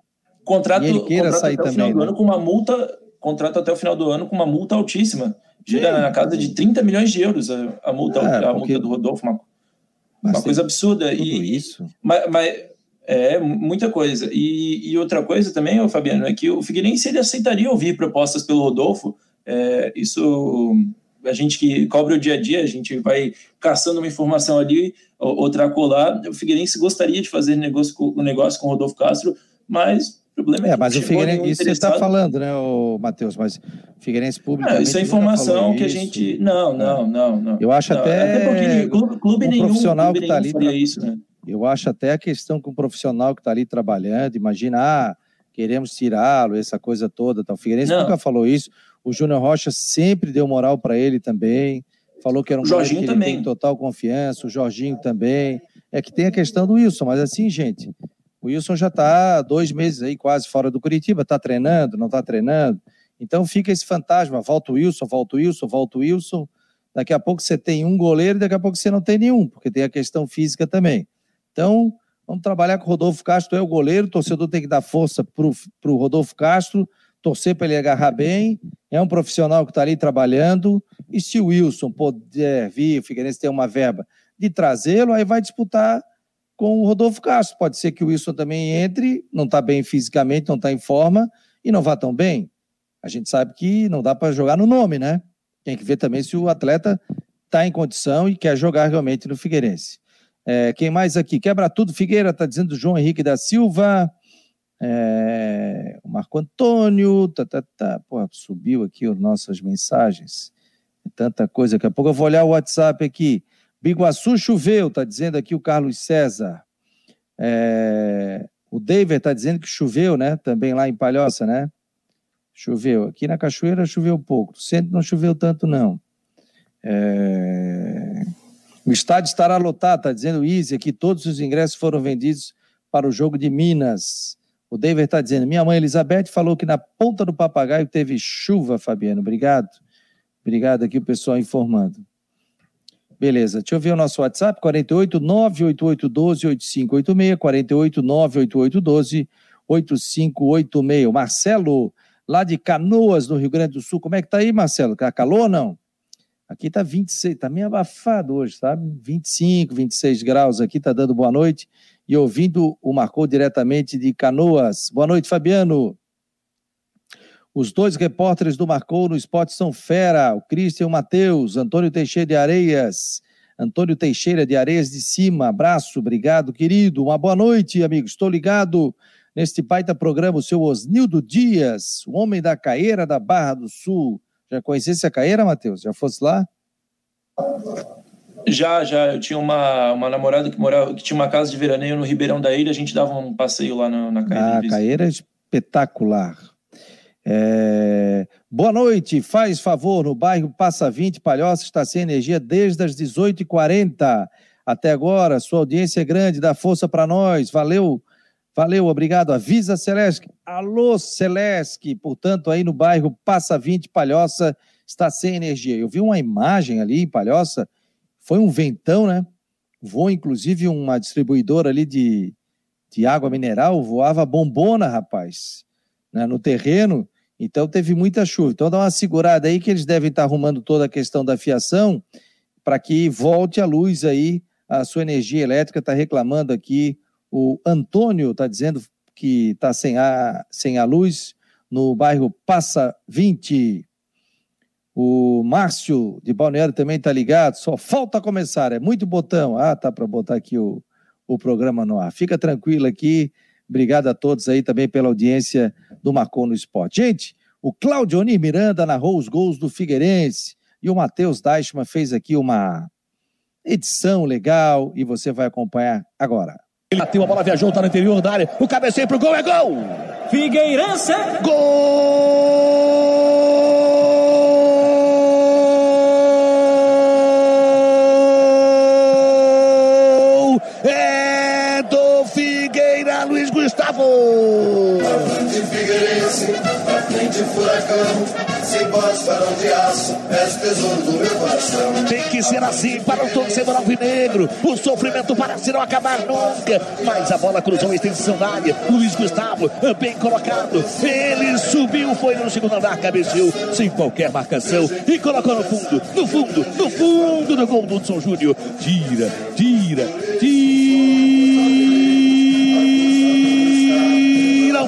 Contrato, e ele queira contrato sair até também. O final do né? ano com uma multa, contrato até o final do ano com uma multa altíssima. Chega na casa de 30 milhões de euros a, a multa, é, a multa do Rodolfo, uma, uma coisa absurda. E, isso. Mas, mas é muita coisa. E, e, outra coisa também, Fabiano, é que o Figueirense ele aceitaria ouvir propostas pelo Rodolfo. É, isso a gente que cobre o dia a dia, a gente vai caçando uma informação ali, outra colar. O Figueirense gostaria de fazer negócio com, um negócio com o Rodolfo Castro, mas o problema é, é mas o Figueirense, isso você está falando, né, o Matheus, mas o Figueirense público. isso é informação que a gente. Não, não, não, não. Eu acho não, até. Até porque clube, clube um nenhum, profissional clube que está ali. Faria isso, né? Eu acho até a questão com o profissional que está ali trabalhando, imagina, ah, queremos tirá-lo, essa coisa toda. Tá. O Figueirense não. nunca falou isso. O Júnior Rocha sempre deu moral para ele também. Falou que era um Jorginho que também. tem total confiança, o Jorginho também. É que tem a questão do Wilson, mas assim, gente, o Wilson já está dois meses aí quase fora do Curitiba, está treinando, não está treinando. Então fica esse fantasma, volta o Wilson, volta o Wilson, volta o Wilson. Daqui a pouco você tem um goleiro, daqui a pouco você não tem nenhum, porque tem a questão física também. Então, vamos trabalhar com o Rodolfo Castro, é o goleiro, o torcedor tem que dar força para o Rodolfo Castro, torcer para ele agarrar bem, é um profissional que está ali trabalhando, e se o Wilson puder vir, o Figueirense tem uma verba de trazê-lo, aí vai disputar com o Rodolfo Castro. Pode ser que o Wilson também entre, não está bem fisicamente, não está em forma, e não vá tão bem. A gente sabe que não dá para jogar no nome, né? Tem que ver também se o atleta está em condição e quer jogar realmente no Figueirense. É, quem mais aqui? Quebra tudo, Figueira, está dizendo João Henrique da Silva. É, o Marco Antônio, tá, tá, tá. Pô, subiu aqui as nossas mensagens. É tanta coisa. Daqui a pouco eu vou olhar o WhatsApp aqui. Biguaçu choveu, está dizendo aqui o Carlos César. É, o David está dizendo que choveu, né? Também lá em Palhoça, né? Choveu. Aqui na Cachoeira choveu pouco. No centro não choveu tanto, não. É... O estádio estará lotado, está dizendo o Easy aqui. Todos os ingressos foram vendidos para o jogo de Minas. O David está dizendo: minha mãe Elizabeth falou que na ponta do papagaio teve chuva, Fabiano. Obrigado. Obrigado aqui o pessoal informando. Beleza, deixa eu ver o nosso WhatsApp, 48 98812 8586, 48 98812 8586. Marcelo, lá de Canoas, no Rio Grande do Sul. Como é que tá aí, Marcelo? Tá calor ou não? Aqui tá 26, tá meio abafado hoje, sabe? 25, 26 graus aqui, tá dando boa noite. E ouvindo o Marcou diretamente de Canoas. Boa noite, Fabiano. Os dois repórteres do Marcou no esporte são fera, o Cristian e o Matheus, Antônio Teixeira de Areias, Antônio Teixeira de Areias de Cima, abraço, obrigado, querido, uma boa noite, amigo, estou ligado neste baita programa, o seu Osnildo Dias, o homem da Caeira da Barra do Sul, já conhecesse a Caeira, Matheus? Já fosse lá? Já, já. Eu tinha uma, uma namorada que morava, que tinha uma casa de veraneio no Ribeirão da Ilha, a gente dava um passeio lá na, na Caeira. Ah, Caeira é espetacular. É... Boa noite, faz favor, no bairro Passa 20, Palhoça está sem energia desde as 18h40 até agora. Sua audiência é grande, dá força para nós. Valeu, valeu, obrigado. Avisa Celeste. Alô, Celeste, portanto, aí no bairro Passa 20, Palhoça está sem energia. Eu vi uma imagem ali em Palhoça, foi um ventão, né? Voou inclusive uma distribuidora ali de, de água mineral, voava bombona, rapaz né, no terreno, então teve muita chuva. Então dá uma segurada aí que eles devem estar arrumando toda a questão da fiação para que volte a luz aí a sua energia elétrica. Está reclamando aqui o Antônio, está dizendo que está sem a, sem a luz no bairro Passa 20. O Márcio de Balneário também está ligado. Só falta começar, é muito botão. Ah, tá para botar aqui o, o programa no ar. Fica tranquilo aqui. Obrigado a todos aí também pela audiência do Marcou no Esporte. Gente, o Claudioni Miranda narrou os gols do Figueirense e o Matheus Deichmann fez aqui uma edição legal e você vai acompanhar agora. Ele bateu, a bola viajou, tá no interior da área. O cabeceio pro gol é gol! Figueirense! Gol! Frente furacão. Farão de aço, o tesouro do meu coração. Tem que ser assim para o torcedor alvinegro. O sofrimento parece não acabar nunca. Mas a bola cruzou a extensão da área. Luiz Gustavo, bem colocado. Ele subiu, foi no segundo andar, cabeceou, sem qualquer marcação. E colocou no fundo, no fundo, no fundo do gol do Hudson Júnior. Tira, tira, tira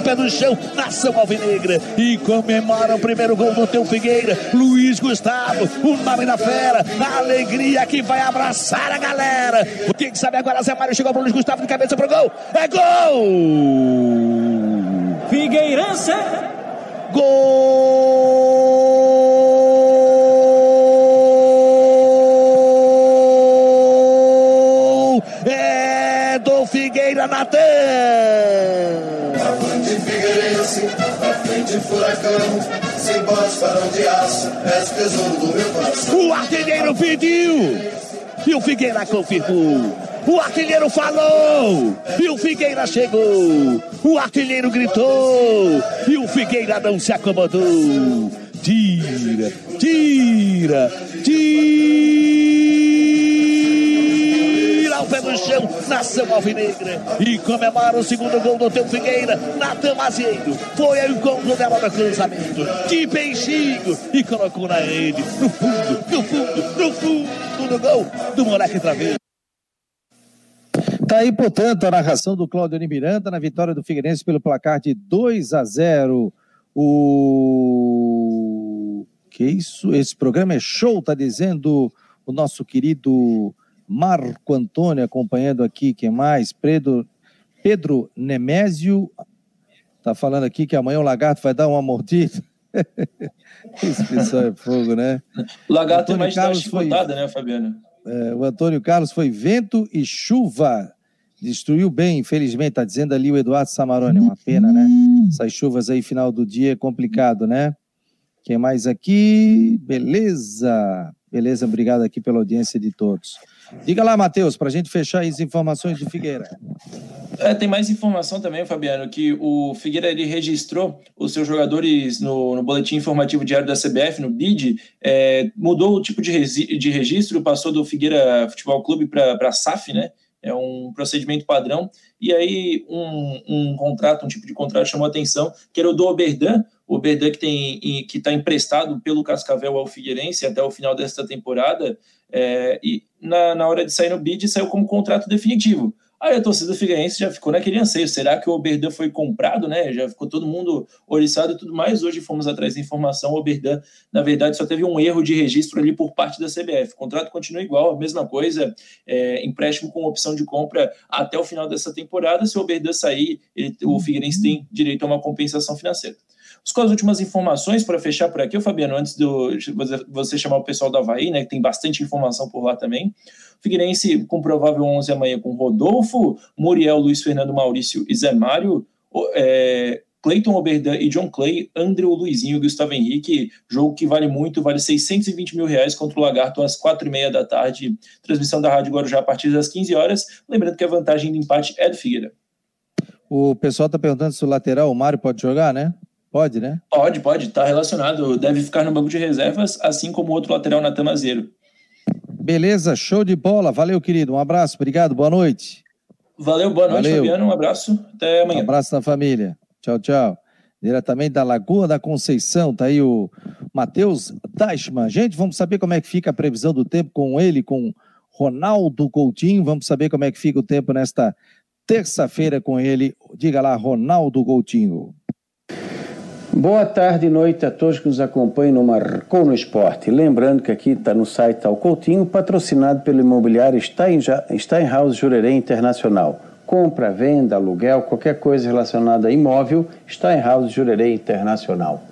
pé no chão, nação alvinegra. E comemora o primeiro gol do teu Figueira. Luiz Gustavo, o nome da fera. A alegria que vai abraçar a galera. Quem sabe agora Zé Mário chegou pro Luiz Gustavo de cabeça pro gol. É gol! Figueirense! Gol! É do Figueira Natan! Figueirense, à frente furacão. Cimbós farão de aço, és o tesouro do meu coração. O artilheiro pediu e o Figueira confirmou. O artilheiro falou e o Figueira chegou. O artilheiro gritou e o Figueira não se acomodou. Tira, tira, tira o pé no chão, nação alvinegra. E comemora o segundo gol do teu Figueira, Natan Mazieiro. Foi ao encontro dela no cruzamento. Que peixinho! E colocou na rede, no fundo, no fundo, no fundo do gol do moleque Traveiro. Tá aí, portanto, a narração do Claudio Miranda na vitória do Figueirense pelo placar de 2 a 0. O que isso? Esse programa é show, tá dizendo o nosso querido Marco Antônio acompanhando aqui, quem mais? Pedro, Pedro Nemésio tá falando aqui que amanhã o lagarto vai dar uma mordida. Esse pessoal é fogo, né? O lagarto Antônio mais Carlos foi- né, Fabiano? É, o Antônio Carlos foi vento e chuva. Destruiu bem, infelizmente, está dizendo ali o Eduardo Samarone. Uma pena, né? Essas chuvas aí, final do dia, é complicado, né? Quem mais aqui? Beleza. Beleza, obrigado aqui pela audiência de todos. Diga lá, Matheus, para a gente fechar as informações de Figueira. É, tem mais informação também, Fabiano, que o Figueira ele registrou os seus jogadores no, no Boletim Informativo Diário da CBF, no BID, é, mudou o tipo de, de registro, passou do Figueira Futebol Clube para a SAF, né? É um procedimento padrão. E aí, um, um contrato, um tipo de contrato chamou a atenção, que era o do Oberdan, o Oberdan que tem que está emprestado pelo Cascavel ao Figueirense até o final desta temporada, é, e na, na hora de sair no bid, saiu como contrato definitivo. Aí a torcida Figueirense já ficou naquele anseio. Será que o Oberdan foi comprado, né? Já ficou todo mundo oriçado e tudo mais. Hoje fomos atrás da informação. O Oberdan, na verdade, só teve um erro de registro ali por parte da CBF. O contrato continua igual, a mesma coisa. é, empréstimo com opção de compra até o final dessa temporada. Se o Oberdan sair, ele- o Figueirense tem direito a uma compensação financeira. Com as últimas informações para fechar por aqui, Fabiano, antes de você- chamar o pessoal do Havaí, né, que tem bastante informação por lá também. Figueirense com provável 11 amanhã com Rodolfo, Muriel, Luiz Fernando, Maurício e Zé Mário, é, Cleiton Oberdan e John Clay, André Luizinho e Gustavo Henrique, jogo que vale muito, vale 620 mil reais contra o Lagarto às quatro e meia da tarde, transmissão da Rádio Guarujá a partir das 15 horas, lembrando que a vantagem de empate é do Figueira. O pessoal está perguntando se o lateral, o Mário, pode jogar, né? Pode, né? Pode, pode, tá relacionado, deve ficar no banco de reservas, assim como o outro lateral Natan Mazeiro. Beleza, show de bola. Valeu, querido. Um abraço, obrigado, boa noite. Valeu, boa noite, Valeu. Fabiano, um abraço, até Um amanhã. abraço na família. Tchau, tchau. Diretamente da Lagoa da Conceição, tá aí o Matheus Deichmann. Gente, vamos saber como é que fica a previsão do tempo com ele, com Ronaldo Coutinho. Vamos saber como é que fica o tempo nesta terça-feira com ele. Diga lá, Ronaldo Coutinho. Boa tarde e noite a todos que nos acompanham no Marcou no Esporte. Lembrando que aqui está no site Tal Coutinho, patrocinado pelo imobiliário Steinhaus Jurerê Internacional. Compra, venda, aluguel, qualquer coisa relacionada a imóvel, Steinhaus Jurerê Internacional.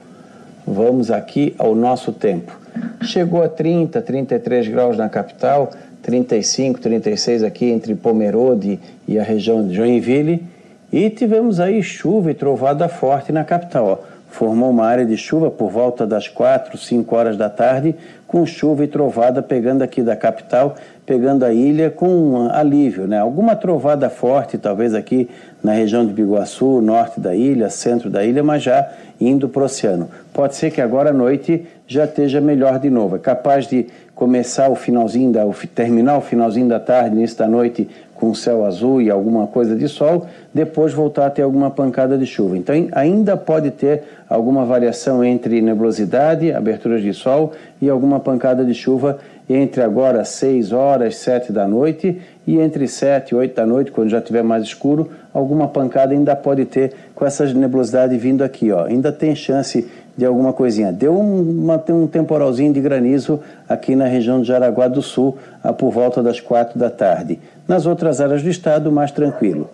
Vamos aqui ao nosso tempo. Chegou a 30, 33 graus na capital, 35, 36 aqui entre Pomerode e a região de Joinville. E tivemos aí chuva e trovada forte na capital. Ó formou uma área de chuva por volta das 4, 5 horas da tarde, com chuva e trovada pegando aqui da capital, pegando a ilha com um alívio, né? Alguma trovada forte, talvez aqui na região de Biguaçu, norte da ilha, centro da ilha, mas já indo para o oceano. Pode ser que agora à noite já esteja melhor de novo. É capaz de começar o finalzinho da, terminar o finalzinho da tarde, início da noite, com céu azul e alguma coisa de sol, depois voltar a ter alguma pancada de chuva. Então ainda pode ter alguma variação entre nebulosidade, aberturas de sol e alguma pancada de chuva entre agora 6 horas, 7 da noite e entre 7 e 8 da noite, quando já estiver mais escuro, alguma pancada ainda pode ter com essa nebulosidade vindo aqui. Ó. Ainda tem chance de alguma coisinha. Deu uma, um temporalzinho de granizo aqui na região de Jaraguá do Sul, por volta das 4 da tarde. Nas outras áreas do estado, mais tranquilo.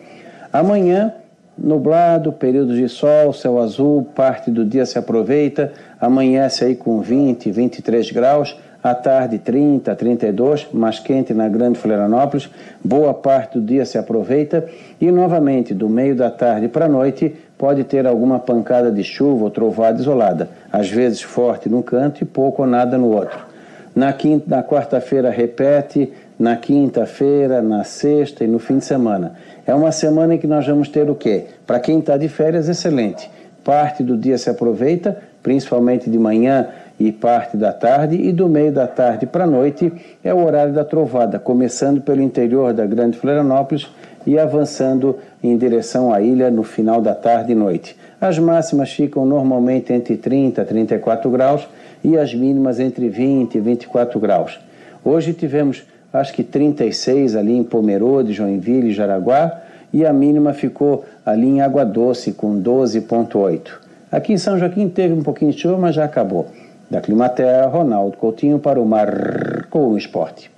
Amanhã, nublado, períodos de sol, céu azul, parte do dia se aproveita, amanhece aí com 20, 23 graus, à tarde 30, 32, mais quente na Grande Florianópolis, boa parte do dia se aproveita e novamente do meio da tarde para a noite pode ter alguma pancada de chuva ou trovada isolada, às vezes forte num canto e pouco ou nada no outro. Na, quinta, na quarta-feira repete, na quinta-feira, na sexta e no fim de semana. É uma semana em que nós vamos ter o quê? Para quem está de férias, excelente. Parte do dia se aproveita, principalmente de manhã e parte da tarde, e do meio da tarde para a noite é o horário da trovada, começando pelo interior da Grande Florianópolis e avançando em direção à ilha no final da tarde e noite. As máximas ficam normalmente entre 30 e 34 graus e as mínimas entre 20 e 24 graus. Hoje tivemos acho que 36 ali em Pomerode, Joinville e Jaraguá, e a mínima ficou ali em Água Doce, com 12,8. Aqui em São Joaquim teve um pouquinho de chuva, mas já acabou. Da Climaterra, Ronaldo Coutinho para o Marcou Esporte.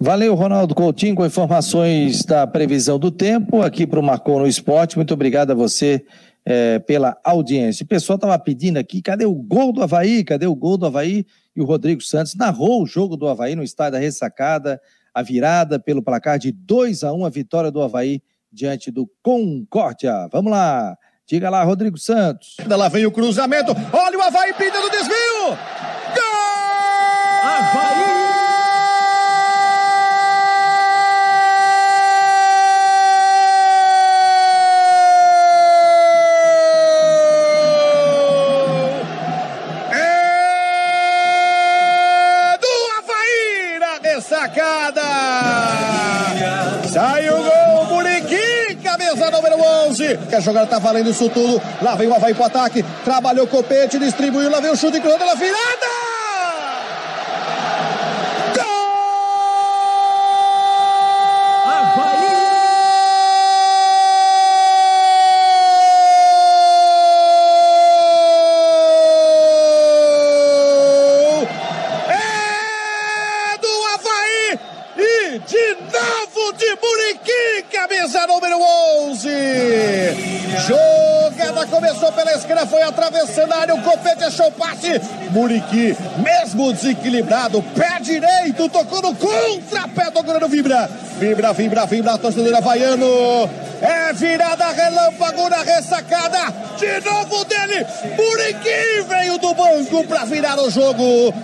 Valeu, Ronaldo Coutinho, com informações da previsão do tempo aqui para o Marcou no Esporte. Muito obrigado a você é, pela audiência. O pessoal estava pedindo aqui, cadê o gol do Havaí? Cadê o gol do Havaí? E o Rodrigo Santos narrou o jogo do Havaí no estádio da Ressacada, a virada pelo placar de 2 a 1 a vitória do Havaí diante do Concórdia. Vamos lá, diga lá, Rodrigo Santos. Lá vem o cruzamento, olha o Havaí pedindo o desvio! Gol! Havaí! A jogada tá valendo isso tudo. Lá vem o Havaí pro ataque. Trabalhou o copete, distribuiu. Lá vem o chute cruzado, ela virada! Passe. Muriqui, mesmo desequilibrado, pé direito, tocou no contrapé do goleiro Vibra. Vibra, vibra, vibra, torcedor havaiano. É virada relâmpago na ressacada. De novo dele, Muriqui veio do banco para virar o jogo.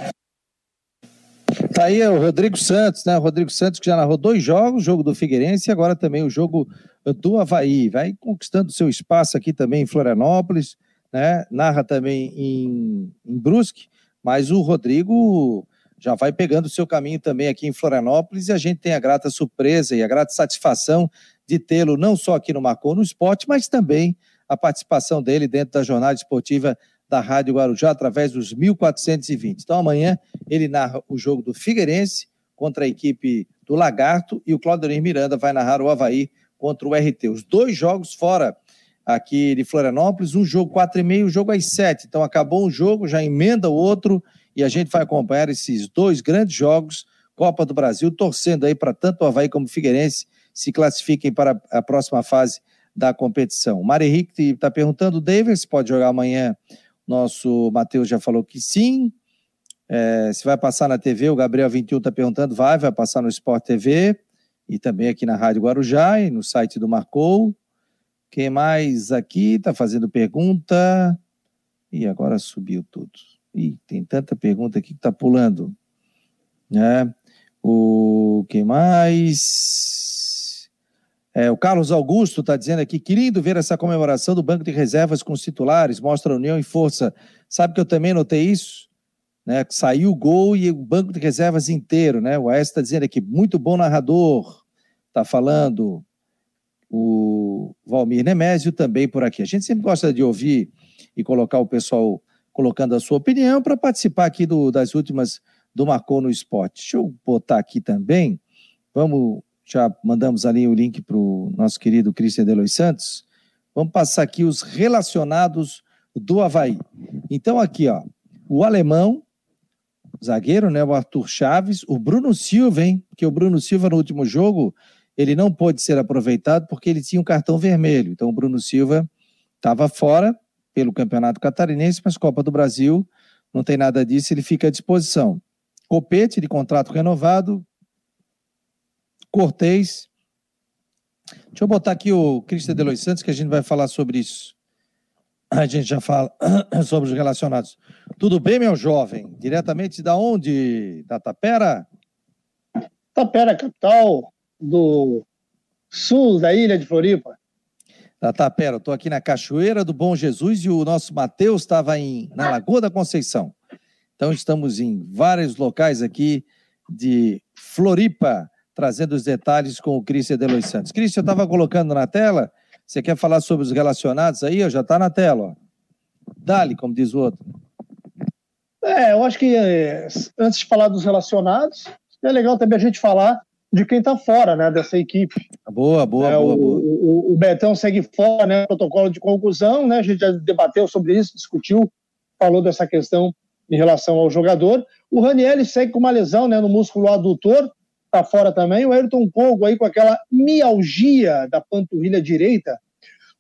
Tá aí o Rodrigo Santos, né? O Rodrigo Santos que já narrou dois jogos, o jogo do Figueirense e agora também o jogo do Havaí. Vai conquistando seu espaço aqui também em Florianópolis, né? Narra também em, em Brusque, mas o Rodrigo já vai pegando o seu caminho também aqui em Florianópolis e a gente tem a grata surpresa e a grata satisfação de tê-lo não só aqui no Marcou no Esporte, mas também a participação dele dentro da jornada esportiva da Rádio Guarujá através dos 1420. Então amanhã ele narra o jogo do Figueirense contra a equipe do Lagarto e o Claudio Miranda vai narrar o Havaí contra o RT. Os dois jogos fora aqui de Florianópolis, um jogo quatro e meio, um jogo às sete. Então acabou um jogo, já emenda o outro e a gente vai acompanhar esses dois grandes jogos, Copa do Brasil, torcendo aí para tanto o Havaí como o Figueirense se classifiquem para a próxima fase da competição. O Henrique está perguntando, Davis, pode jogar amanhã? Nosso Matheus já falou que sim. É, se vai passar na TV, o Gabriel 21 está perguntando, vai, vai passar no Sport TV e também aqui na Rádio Guarujá e no site do Marcou. Quem mais aqui está fazendo pergunta? E agora subiu tudo. Ih, tem tanta pergunta aqui que está pulando. Né? O que mais? É, o Carlos Augusto está dizendo aqui, querido ver essa comemoração do banco de reservas com os titulares, mostra união e força. Sabe que eu também notei isso? Né? Saiu o gol e o banco de reservas inteiro, né? O Aécio está dizendo aqui, muito bom narrador, está falando o Valmir Nemésio também por aqui. A gente sempre gosta de ouvir e colocar o pessoal colocando a sua opinião para participar aqui do, das últimas do Marcou no Esporte. Deixa eu botar aqui também. Vamos, já mandamos ali o link para o nosso querido Cristian Delois Santos. Vamos passar aqui os relacionados do Havaí. Então, aqui, ó, o alemão, zagueiro, né, o Arthur Chaves, o Bruno Silva, hein, porque o Bruno Silva no último jogo ele não pôde ser aproveitado porque ele tinha um cartão vermelho. Então o Bruno Silva estava fora pelo Campeonato Catarinense, mas Copa do Brasil não tem nada disso, ele fica à disposição. Copete de contrato renovado, Cortez. Deixa eu botar aqui o Cristian Delois Santos, que a gente vai falar sobre isso. A gente já fala sobre os relacionados. Tudo bem, meu jovem? Diretamente da onde? Da Tapera? Tapera, capital do sul da ilha de Floripa. Tá, tá, pera, eu tô aqui na Cachoeira do Bom Jesus e o nosso Matheus estava na Lagoa da Conceição. Então estamos em vários locais aqui de Floripa, trazendo os detalhes com o Cristian Delois Santos. Cristian, eu estava colocando na tela, você quer falar sobre os relacionados aí? Já está na tela, ó. Dali, como diz o outro. É, eu acho que é, antes de falar dos relacionados, é legal também a gente falar de quem está fora né, dessa equipe. Boa, boa, é, boa, o, boa. O, o, Betão segue fora, né? Protocolo de conclusão, né? A gente já debateu sobre isso, discutiu, falou dessa questão em relação ao jogador. O Raniel segue com uma lesão né, no músculo adutor, está fora também. O Ayrton Pogo aí com aquela mialgia da panturrilha direita.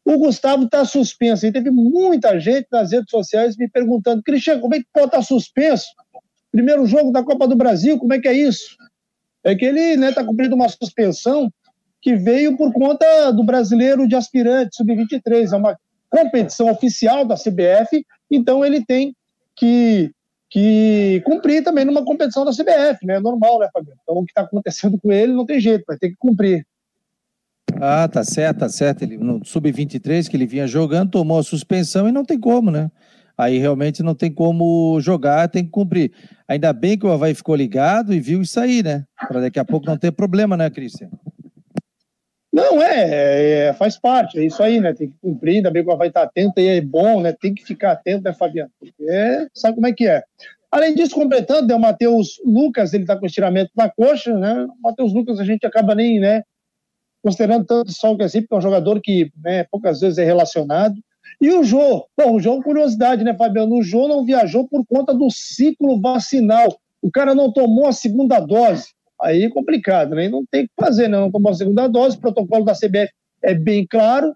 O Gustavo está suspenso. E teve muita gente nas redes sociais me perguntando: Cristiano, como é que pode estar tá suspenso? Primeiro jogo da Copa do Brasil, como é que é isso? É que ele está né, tá cumprindo uma suspensão que veio por conta do brasileiro de aspirante sub-23. É uma competição oficial da CBF, então ele tem que, que cumprir também numa competição da CBF, né? É normal, né, Fabiano? Então o que está acontecendo com ele não tem jeito, vai ter que cumprir. Ah, tá certo, tá certo. Ele, no sub-23 que ele vinha jogando, tomou a suspensão e não tem como, né? Aí realmente não tem como jogar, tem que cumprir. Ainda bem que o Havaí ficou ligado e viu isso aí, né? Para daqui a pouco não ter problema, né, Cristian? Não, é, é, faz parte, é isso aí, né? Tem que cumprir, ainda bem que o Havaí está atento e é bom, né? Tem que ficar atento, né, Fabiano? É, sabe como é que é. Além disso, completando, né, o Matheus Lucas, ele está com estiramento na coxa, né? O Matheus Lucas a gente acaba nem, né, considerando tanto só que assim, porque é um jogador que né, poucas vezes é relacionado. E o Jô? Bom, o Jô, curiosidade, né, Fabiano? O Jô não viajou por conta do ciclo vacinal. O cara não tomou a segunda dose. Aí é complicado, né? Não tem o que fazer, né? Não tomou a segunda dose, o protocolo da CBF é bem claro,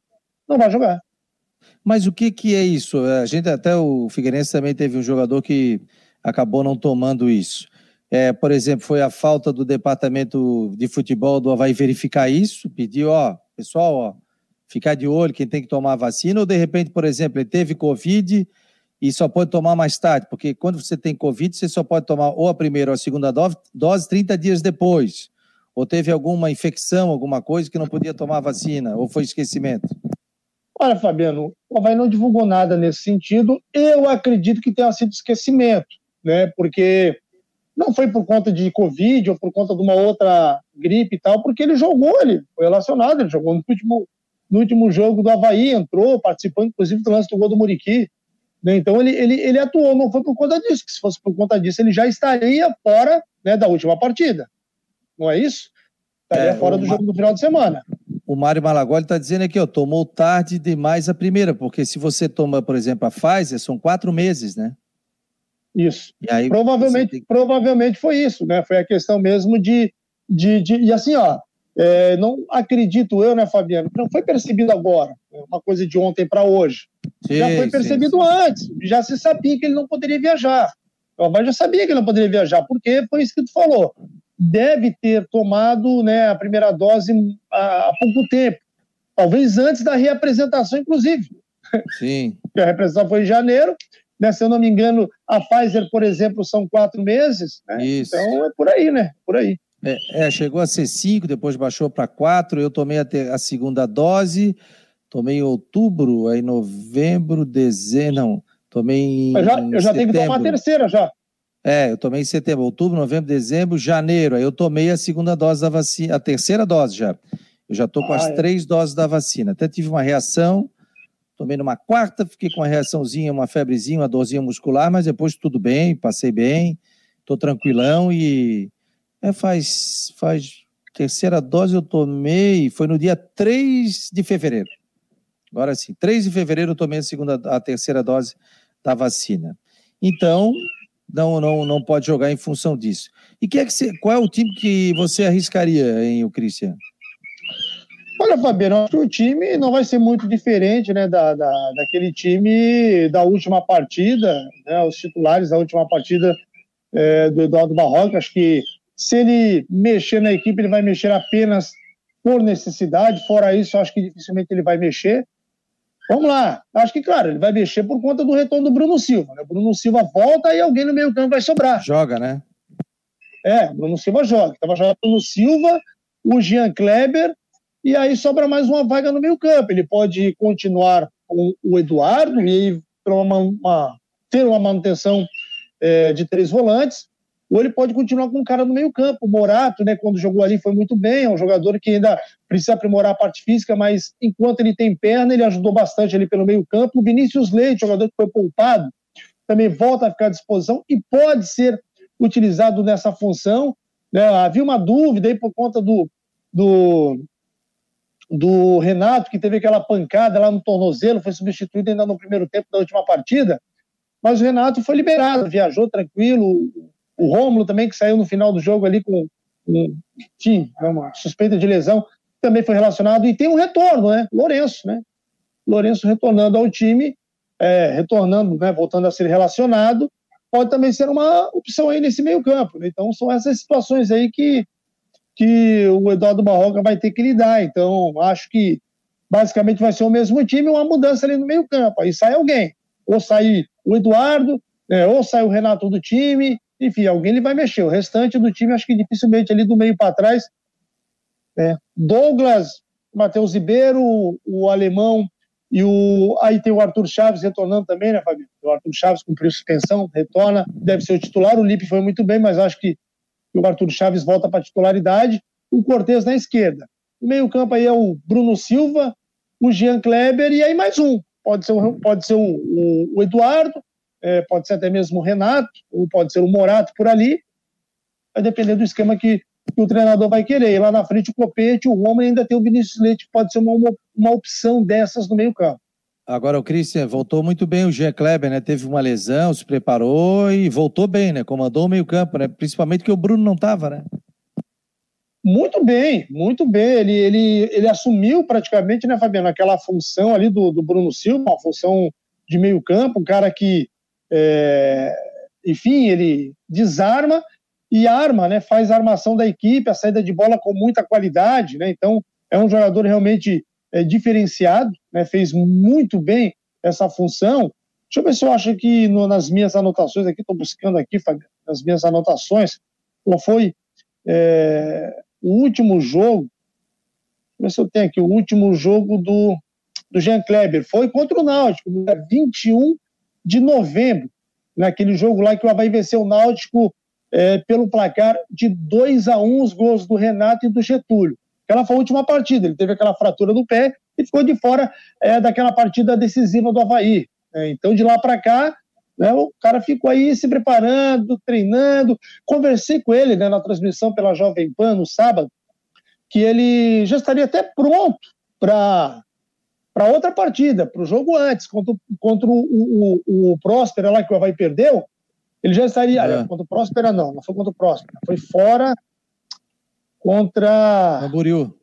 não vai jogar. Mas o que, que é isso? A gente até o Figueirense também teve um jogador que acabou não tomando isso. É, por exemplo, foi a falta do departamento de futebol do Havaí verificar isso, pediu, ó, pessoal, ó, ficar de olho quem tem que tomar a vacina, ou de repente, por exemplo, ele teve Covid e só pode tomar mais tarde, porque quando você tem Covid, você só pode tomar ou a primeira ou a segunda dose, dose 30 dias depois. Ou teve alguma infecção, alguma coisa que não podia tomar a vacina, ou foi esquecimento? Olha, Fabiano, o Havaí não divulgou nada nesse sentido. Eu acredito que tenha sido esquecimento, né? Porque não foi por conta de Covid ou por conta de uma outra gripe e tal, porque ele jogou, ele foi relacionado, ele jogou no último no último jogo do Havaí, entrou, participou inclusive do lance do gol do Muriqui. Né? Então ele, ele, ele atuou, não foi por conta disso, que se fosse por conta disso ele já estaria fora né, da última partida. Não é isso? Estaria é, fora do jogo do final de semana. o Mário Malagoli está dizendo aqui, ó, tomou tarde demais a primeira, porque se você toma, por exemplo, a Pfizer, são quatro meses, né? Isso. Aí, provavelmente, tem... provavelmente foi isso, né? Foi a questão mesmo de. de, de e assim, ó, é, não acredito eu, né, Fabiano? Não foi percebido agora, é uma coisa de ontem para hoje. Sim, já foi percebido sim, sim. antes, já se sabia que ele não poderia viajar. O Havaí já sabia que ele não poderia viajar, porque foi isso que tu falou. Deve ter tomado né, a primeira dose há, há pouco tempo, talvez antes da reapresentação, inclusive. Sim. a reapresentação foi em janeiro, né, se eu não me engano, a Pfizer, por exemplo, são quatro meses. Né? Isso. Então é por aí, né? Por aí. É, é, chegou a ser cinco, depois baixou para quatro. Eu tomei a, a, segunda dose, tomei em outubro, aí novembro, dezembro, não, tomei em. Eu já, eu já tenho que tomar a terceira já. É, eu tomei em setembro, outubro, novembro, dezembro, janeiro. Aí eu tomei a segunda dose da vacina, a terceira dose já. Eu já estou com ah, as é. três doses da vacina. Até tive uma reação, tomei numa quarta, fiquei com uma reaçãozinha, uma febrezinha, uma dorzinha muscular, mas depois tudo bem, passei bem, estou tranquilão e é, faz, faz terceira dose eu tomei, foi no dia 3 de fevereiro. Agora sim, 3 de fevereiro eu tomei a segunda, a terceira dose da vacina. Então, não, não, não pode jogar em função disso. E que é que você, qual é o time que você arriscaria, hein, o Cristian? Olha, Fabiano, acho que o time não vai ser muito diferente né, da, da, daquele time da última partida, né, os titulares da última partida é, do Eduardo Barroca. Acho que se ele mexer na equipe, ele vai mexer apenas por necessidade. Fora isso, acho que dificilmente ele vai mexer. Vamos lá. Acho que, claro, ele vai mexer por conta do retorno do Bruno Silva. Né? Bruno Silva volta e alguém no meio campo vai sobrar. Joga, né? É, Bruno Silva joga. Estava jogando Bruno Silva, o Jean Kleber, e aí sobra mais uma vaga no meio campo. Ele pode continuar com o Eduardo e uma, uma, ter uma manutenção é, de três volantes ou ele pode continuar com um cara no meio campo. O Morato, né, quando jogou ali, foi muito bem, é um jogador que ainda precisa aprimorar a parte física, mas enquanto ele tem perna, ele ajudou bastante ali pelo meio campo. O Vinícius Leite, jogador que foi poupado, também volta a ficar à disposição e pode ser utilizado nessa função. Né? Havia uma dúvida aí por conta do, do, do Renato, que teve aquela pancada lá no tornozelo, foi substituído ainda no primeiro tempo da última partida, mas o Renato foi liberado, viajou tranquilo, o Rômulo também, que saiu no final do jogo ali com, com enfim, é uma suspeita de lesão, também foi relacionado. E tem um retorno, né? Lourenço, né? Lourenço retornando ao time, é, retornando, né, voltando a ser relacionado, pode também ser uma opção aí nesse meio campo. Né? Então são essas situações aí que, que o Eduardo Barroca vai ter que lidar. Então acho que basicamente vai ser o mesmo time, uma mudança ali no meio campo. Aí sai alguém, ou sai o Eduardo, né, ou sai o Renato do time, enfim, alguém ele vai mexer. O restante do time, acho que dificilmente ali do meio para trás. É, Douglas, Matheus Ribeiro, o alemão e o. Aí tem o Arthur Chaves retornando também, né, Fabio? O Arthur Chaves cumpriu suspensão, retorna, deve ser o titular. O Lipe foi muito bem, mas acho que o Arthur Chaves volta para titularidade. O Cortez na esquerda. O meio-campo aí é o Bruno Silva, o Jean Kleber e aí mais um. Pode ser o, pode ser o, o, o Eduardo, é, pode ser até mesmo o Renato, ou pode ser o Morato por ali, vai depender do esquema que, que o treinador vai querer. E lá na frente o Copete, o Romulo ainda tem o Vinícius Leite, que pode ser uma, uma, uma opção dessas no meio campo. Agora o Christian voltou muito bem o Jean Kleber, né? Teve uma lesão, se preparou e voltou bem, né? Comandou o meio-campo, né? Principalmente que o Bruno não estava, né? Muito bem, muito bem. Ele, ele, ele assumiu praticamente, né, Fabiano, aquela função ali do, do Bruno Silva, uma função de meio-campo, um cara que é, enfim, ele desarma e arma, né? Faz a armação da equipe, a saída de bola com muita qualidade, né? Então é um jogador realmente é, diferenciado, né? Fez muito bem essa função. Deixa eu ver se eu acho que no, nas minhas anotações aqui, estou buscando aqui, nas minhas anotações, qual foi é, o último jogo. Deixa eu ver se eu tenho aqui o último jogo do, do Jean Kleber. Foi contra o Náutico, no dia 21 de novembro, naquele jogo lá que o Havaí venceu o Náutico é, pelo placar de 2 a 1 os gols do Renato e do Getúlio. Aquela foi a última partida, ele teve aquela fratura no pé e ficou de fora é, daquela partida decisiva do Havaí. É, então, de lá para cá, né, o cara ficou aí se preparando, treinando. Conversei com ele né, na transmissão pela Jovem Pan no sábado. que ele já estaria até pronto para para outra partida, para o jogo antes, contra, contra o, o, o Próspera lá que o Havaí perdeu, ele já estaria. É. Contra o Próspera, não, não foi contra o Próspera, foi fora contra. Camboriú.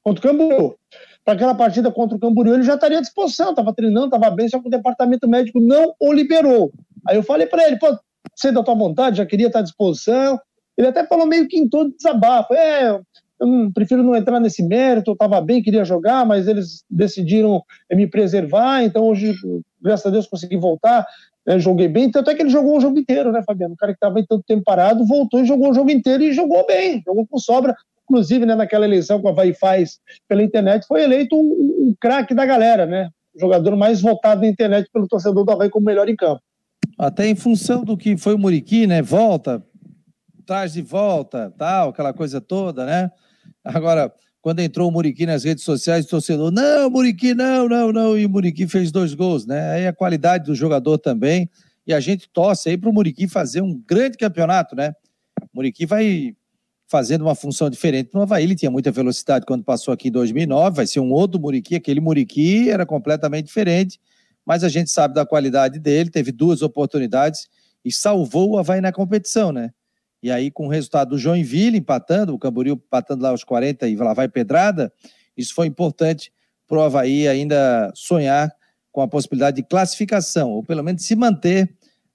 Contra o Camboriú. Para aquela partida contra o Camboriú, ele já estaria à disposição, estava treinando, estava bem, só que o departamento médico não o liberou. Aí eu falei para ele, pô, você da tua vontade, já queria estar à disposição. Ele até falou meio que em todo desabafo. É, eu não, prefiro não entrar nesse mérito, eu estava bem, queria jogar, mas eles decidiram me preservar, então hoje, graças a Deus, consegui voltar, né, joguei bem, tanto é que ele jogou o jogo inteiro, né, Fabiano? O cara que estava tanto tempo parado, voltou e jogou o jogo inteiro e jogou bem, jogou com sobra, inclusive, né, naquela eleição que o Havaí faz pela internet, foi eleito o, o, o craque da galera, né, o jogador mais votado na internet pelo torcedor do Havaí como melhor em campo. Até em função do que foi o Muriqui, né, volta, traz de volta, tal, aquela coisa toda, né, Agora, quando entrou o Muriqui nas redes sociais, o torcedor, não, Muriqui, não, não, não, e o Muriqui fez dois gols, né? Aí a qualidade do jogador também, e a gente torce aí para o Muriqui fazer um grande campeonato, né? O Muriqui vai fazendo uma função diferente no Havaí, ele tinha muita velocidade quando passou aqui em 2009, vai ser um outro Muriqui, aquele Muriqui era completamente diferente, mas a gente sabe da qualidade dele, teve duas oportunidades e salvou o Havaí na competição, né? E aí, com o resultado do Joinville empatando, o Camboriú empatando lá aos 40 e lá vai pedrada, isso foi importante para o Havaí ainda sonhar com a possibilidade de classificação, ou pelo menos se manter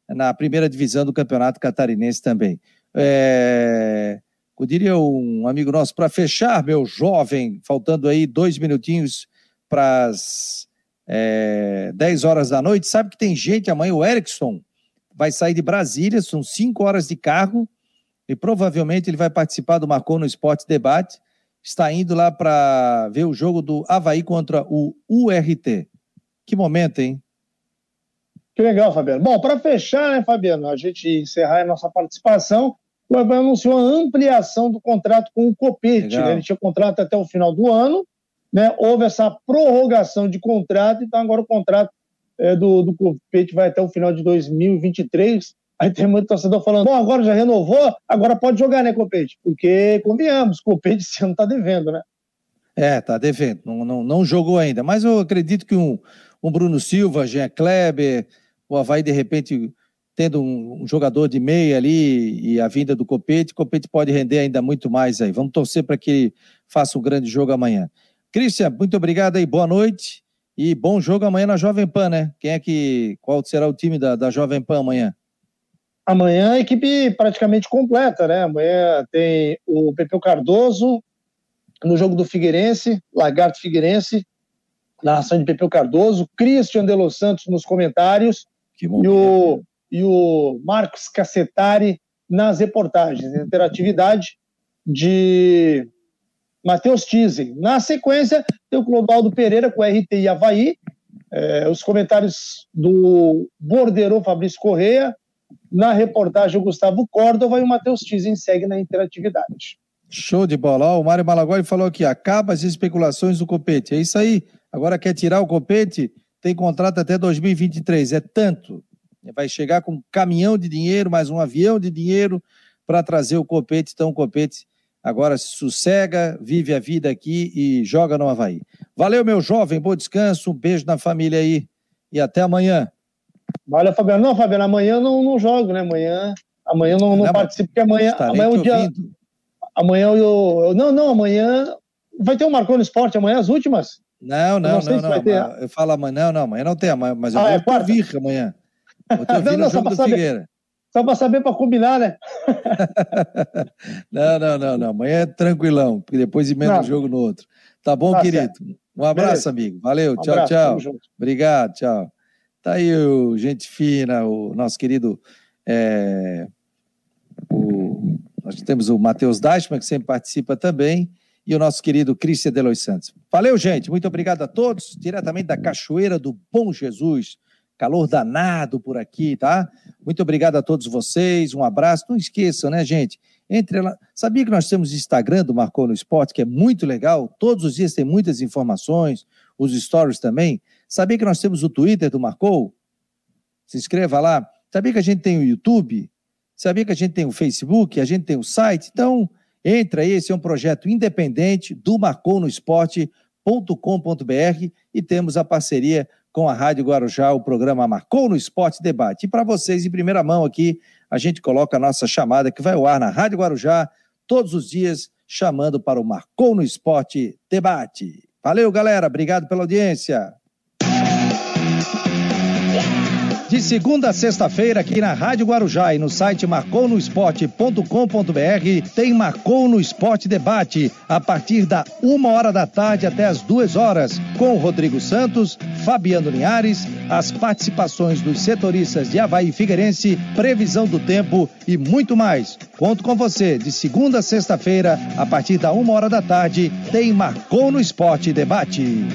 na primeira divisão do Campeonato Catarinense também. É, eu diria um amigo nosso, para fechar, meu jovem, faltando aí dois minutinhos para as é, 10 horas da noite, sabe que tem gente amanhã, o Erickson vai sair de Brasília, são cinco horas de carro, e provavelmente ele vai participar do Marcou no Esporte Debate. Está indo lá para ver o jogo do Havaí contra o URT. Que momento, hein? Que legal, Fabiano. Bom, para fechar, né, Fabiano, a gente encerrar a nossa participação, o Havaí anunciou a ampliação do contrato com o Copete. Né? Ele tinha contrato até o final do ano, né? houve essa prorrogação de contrato, então agora o contrato é, do, do Copete vai até o final de 2023. Aí tem muito torcedor falando, bom, agora já renovou, agora pode jogar, né, Copete? Porque, convenhamos, Copete esse ano tá devendo, né? É, tá devendo, não, não, não jogou ainda, mas eu acredito que um, um Bruno Silva, Jean Kleber, o Havaí, de repente, tendo um, um, jogador de meia ali e a vinda do Copete, Copete pode render ainda muito mais aí. Vamos torcer para que ele faça um grande jogo amanhã. Cristian, muito obrigado aí, boa noite e bom jogo amanhã na Jovem Pan, né? Quem é que, qual será o time da, da Jovem Pan amanhã? Amanhã a equipe praticamente completa, né? Amanhã tem o Pepeu Cardoso no jogo do Figueirense, Lagarto Figueirense, narração de Pepeu Cardoso, Christian de Los Santos nos comentários e o, e o Marcos Cacetari nas reportagens. Interatividade de Matheus Tizen. Na sequência, tem o Clodoaldo Pereira com RT e Havaí, é, os comentários do Borderô Fabrício Correia, na reportagem, o Gustavo Córdova e o Matheus Tizen segue na interatividade. Show de bola. Ó, o Mário Malagoli falou aqui: acaba as especulações do Copete. É isso aí. Agora quer tirar o Copete? Tem contrato até 2023. É tanto. Vai chegar com um caminhão de dinheiro, mais um avião de dinheiro para trazer o Copete. Então, o Copete agora se sossega, vive a vida aqui e joga no Havaí. Valeu, meu jovem. Bom descanso. Um beijo na família aí. E até amanhã. Valeu, Fabiano. Não, Fabiano, amanhã eu não, não jogo, né? Amanhã, amanhã eu não, não, não participo, porque amanhã, amanhã é o dia. Ouvindo. Amanhã eu, eu, Não, não, amanhã. Vai ter um Marcou no Esporte amanhã, as últimas? Não, não, não, não. não eu falo amanhã, não, não, amanhã não tem, mas eu ah, é, vou te ouvir amanhã. Te ouvir não, saber. Figueira. Só para saber, para combinar, né? não, não, não, não. Amanhã é tranquilão, porque depois emenda um jogo no outro. Tá bom, tá querido? Certo. Um abraço, Beleza. amigo. Valeu, um tchau, abraço, tchau. Obrigado, tchau. Tá aí o gente fina, o nosso querido. É, o, nós temos o Matheus Dashman, que sempre participa também, e o nosso querido Cristian Delois Santos. Valeu, gente. Muito obrigado a todos, diretamente da Cachoeira do Bom Jesus. Calor danado por aqui, tá? Muito obrigado a todos vocês. Um abraço. Não esqueçam, né, gente? Entre lá. Sabia que nós temos Instagram do Marcou no Esporte, que é muito legal. Todos os dias tem muitas informações, os stories também. Sabia que nós temos o Twitter do Marcou? Se inscreva lá. Sabia que a gente tem o YouTube? Sabia que a gente tem o Facebook? A gente tem o site? Então, Entra aí, esse é um projeto independente do marconosport.com.br e temos a parceria com a Rádio Guarujá, o programa Marcou no Esporte Debate. E para vocês, em primeira mão aqui, a gente coloca a nossa chamada que vai ao ar na Rádio Guarujá todos os dias, chamando para o Marcou no Esporte Debate. Valeu, galera. Obrigado pela audiência. De segunda a sexta-feira, aqui na Rádio Guarujá e no site marconosport.com.br, tem Marcou no Esporte Debate, a partir da uma hora da tarde até as duas horas, com Rodrigo Santos, Fabiano Linhares, as participações dos setoristas de Havaí Figueirense, previsão do tempo e muito mais. Conto com você, de segunda a sexta-feira, a partir da uma hora da tarde, tem Marcou no Esporte Debate.